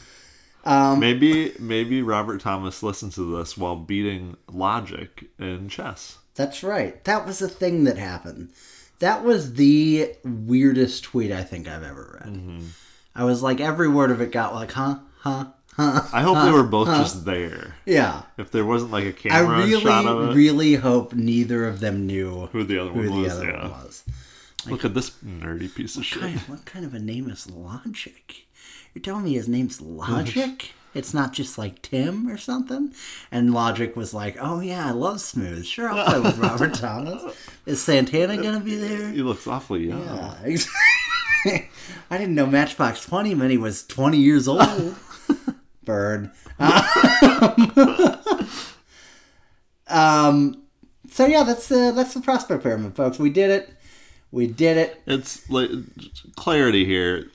Um, maybe maybe Robert Thomas listens to this while beating Logic in chess. That's right. That was the thing that happened. That was the weirdest tweet I think I've ever read. Mm-hmm. I was like, every word of it got like, huh, huh, huh. I hope they were both just there. Yeah. If there wasn't like a camera shot of really, it, really hope neither of them knew who the other who one the was. other yeah. one was. Look at this nerdy piece of shit. Kind of- what kind of a name is Logic? You're telling me his name's Logic? It's not just like Tim or something? And Logic was like, oh yeah, I love Smooth. Sure, I'll play with Robert Thomas. Is Santana going to be there? He looks awfully young. Yeah, exactly. I didn't know Matchbox 20 meant he was 20 years old. Bird. um, so yeah, that's the that's the prospect pyramid, folks. We did it. We did it. It's like clarity here.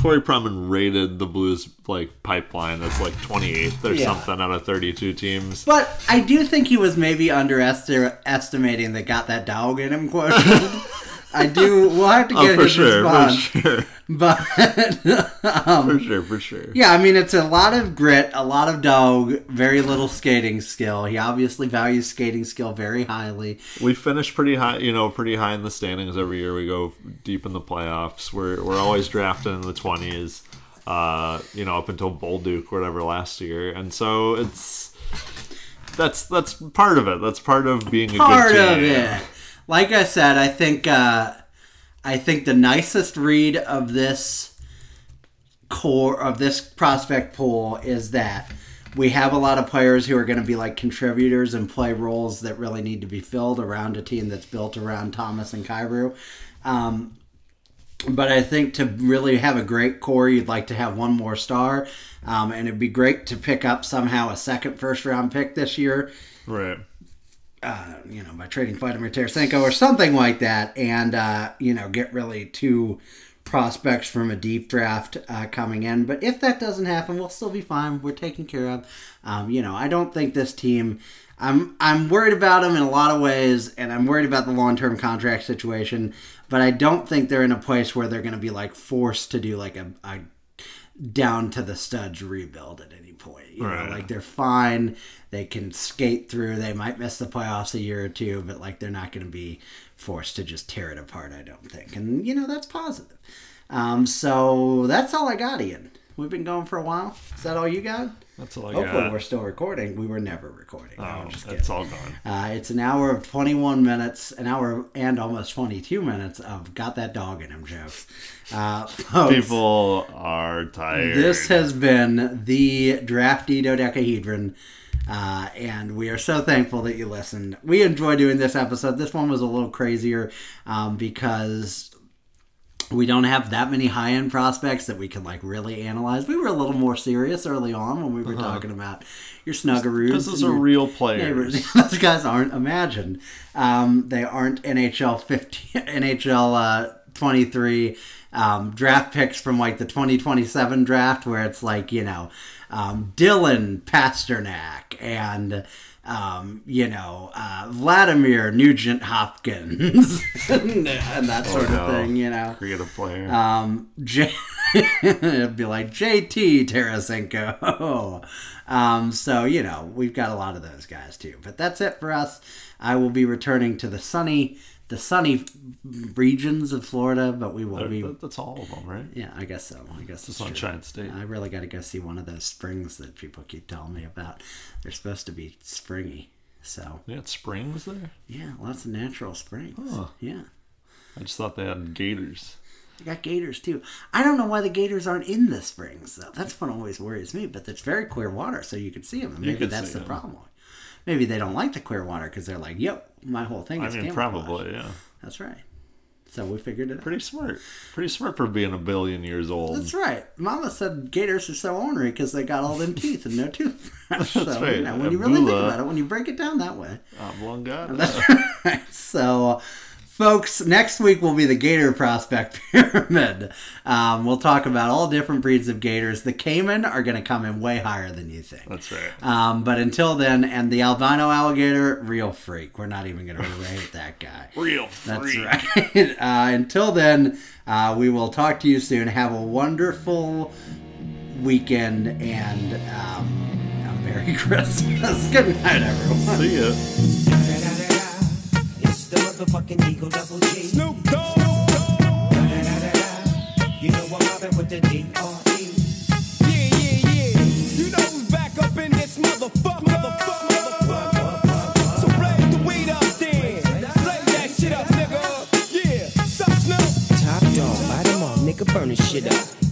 Corey Pronman rated the Blues like pipeline as like 28th or Yeah. something out of 32 teams. But I do think he was maybe underestimating that got that dog in him quotient. I do. We'll have to Oh, get for his sure, response. for sure, But um, for sure, for sure. Yeah, I mean, it's a lot of grit, a lot of dog, very little skating skill. He obviously values skating skill very highly. We finish pretty high, you know, pretty high in the standings every year. We go deep in the playoffs. We're we're always drafted in the 20s. Uh, you know, up until Bolduc, whatever last year, and so it's that's that's part of it. That's part of being a Part good of it. Like I said, I think uh, I think the nicest read of this core of this prospect pool is that we have a lot of players who are going to be like contributors and play roles that really need to be filled around a team that's built around Thomas and Kyrou. Um, but I think to really have a great core, you'd like to have one more star, um, and it'd be great to pick up somehow a second first round pick this year Right. Uh, you know, by trading Vladimir Tarasenko or something like that, and uh, you know, get really two prospects from a deep draft uh, coming in. But if that doesn't happen, we'll still be fine. We're taken care of. Um, you know, I don't think this team. I'm I'm worried about them in a lot of ways, and I'm worried about the long term contract situation. But I don't think they're in a place where they're going to be like forced to do like a, a down to the studs rebuild at any point. You know, like they're fine. They can skate through. They might miss the playoffs a year or two, but like they're not going to be forced to just tear it apart. I don't think, and you know that's positive. Um, so that's all I got, Ian. We've been going for a while. Is that all you got? That's all I Hopefully, got. we're still recording. We were never recording. Oh, I'm just kidding. it's all gone. Uh, it's an hour of 21 minutes, an hour and almost 22 minutes of got that dog in him jokes. Uh, folks, People are tired. this has been the drafty dodecahedron. Uh, and we are so thankful that you listened. We enjoy doing this episode. This one was a little crazier um, because we don't have that many high end prospects that we can like really analyze. We were a little more serious early on when we were talking about your Snuggeruds. this is a real player. Those guys aren't imagined. Um, they aren't NHL 15, NHL uh, 23 um, draft picks from like the 2027 draft where it's like, you know, um, Dylan Pasternak and, um, you know, uh, Vladimir Nugent Hopkins and, that sort Oh, no. of thing, you know. Create a player. Um, J- it'd be like JT Tarasenko. Um, so you know we've got a lot of those guys too. But that's it for us. I will be returning to the sunny the sunny regions of Florida, but we will be. That's all of them, right? Yeah, I guess so. I guess it's Sunshine State. I really got to go see one of those springs that people keep telling me about. They're supposed to be springy. So Yeah, springs there. yeah, lots of natural springs. Huh. Yeah. I just thought they had gators. They got gators too. I don't know why the gators aren't in the springs though. That's what always worries me. But it's very clear water, so you can see them. And maybe that's the the 'em. problem. Maybe they don't like the clear water because they're like, "Yep, my whole thing I is mean, camouflage." probably, yeah. That's right. So we figured it. out. Pretty smart. Pretty smart for being a billion years old. That's right. Mama said gators are so ornery because they got all them teeth and no toothbrush. so, right. you know, when you really think about it, when you break it down that way. Oblongata. That's right. So, folks, next week will be the Gator Prospect Pyramid. Um, we'll talk about all different breeds of gators. The caiman are going to come in way higher than you think. That's right. Um, but until then, and the albino alligator, real freak. We're not even going to rate that guy. Real freak. That's right. Uh, until then, uh, we will talk to you soon. Have a wonderful weekend and um, a Merry Christmas. Good night, everyone. See ya. Motherfucking Eagle Double G. Snoop Dogg. You know I'm mobbing with the D.R.E. Yeah, yeah, yeah. You know who's back up in this motherfucker. So blaze the weed up then. Blaze that shit up, nigga. Yeah. Snoop? Top dog, light 'em all, nigga, burn this shit up.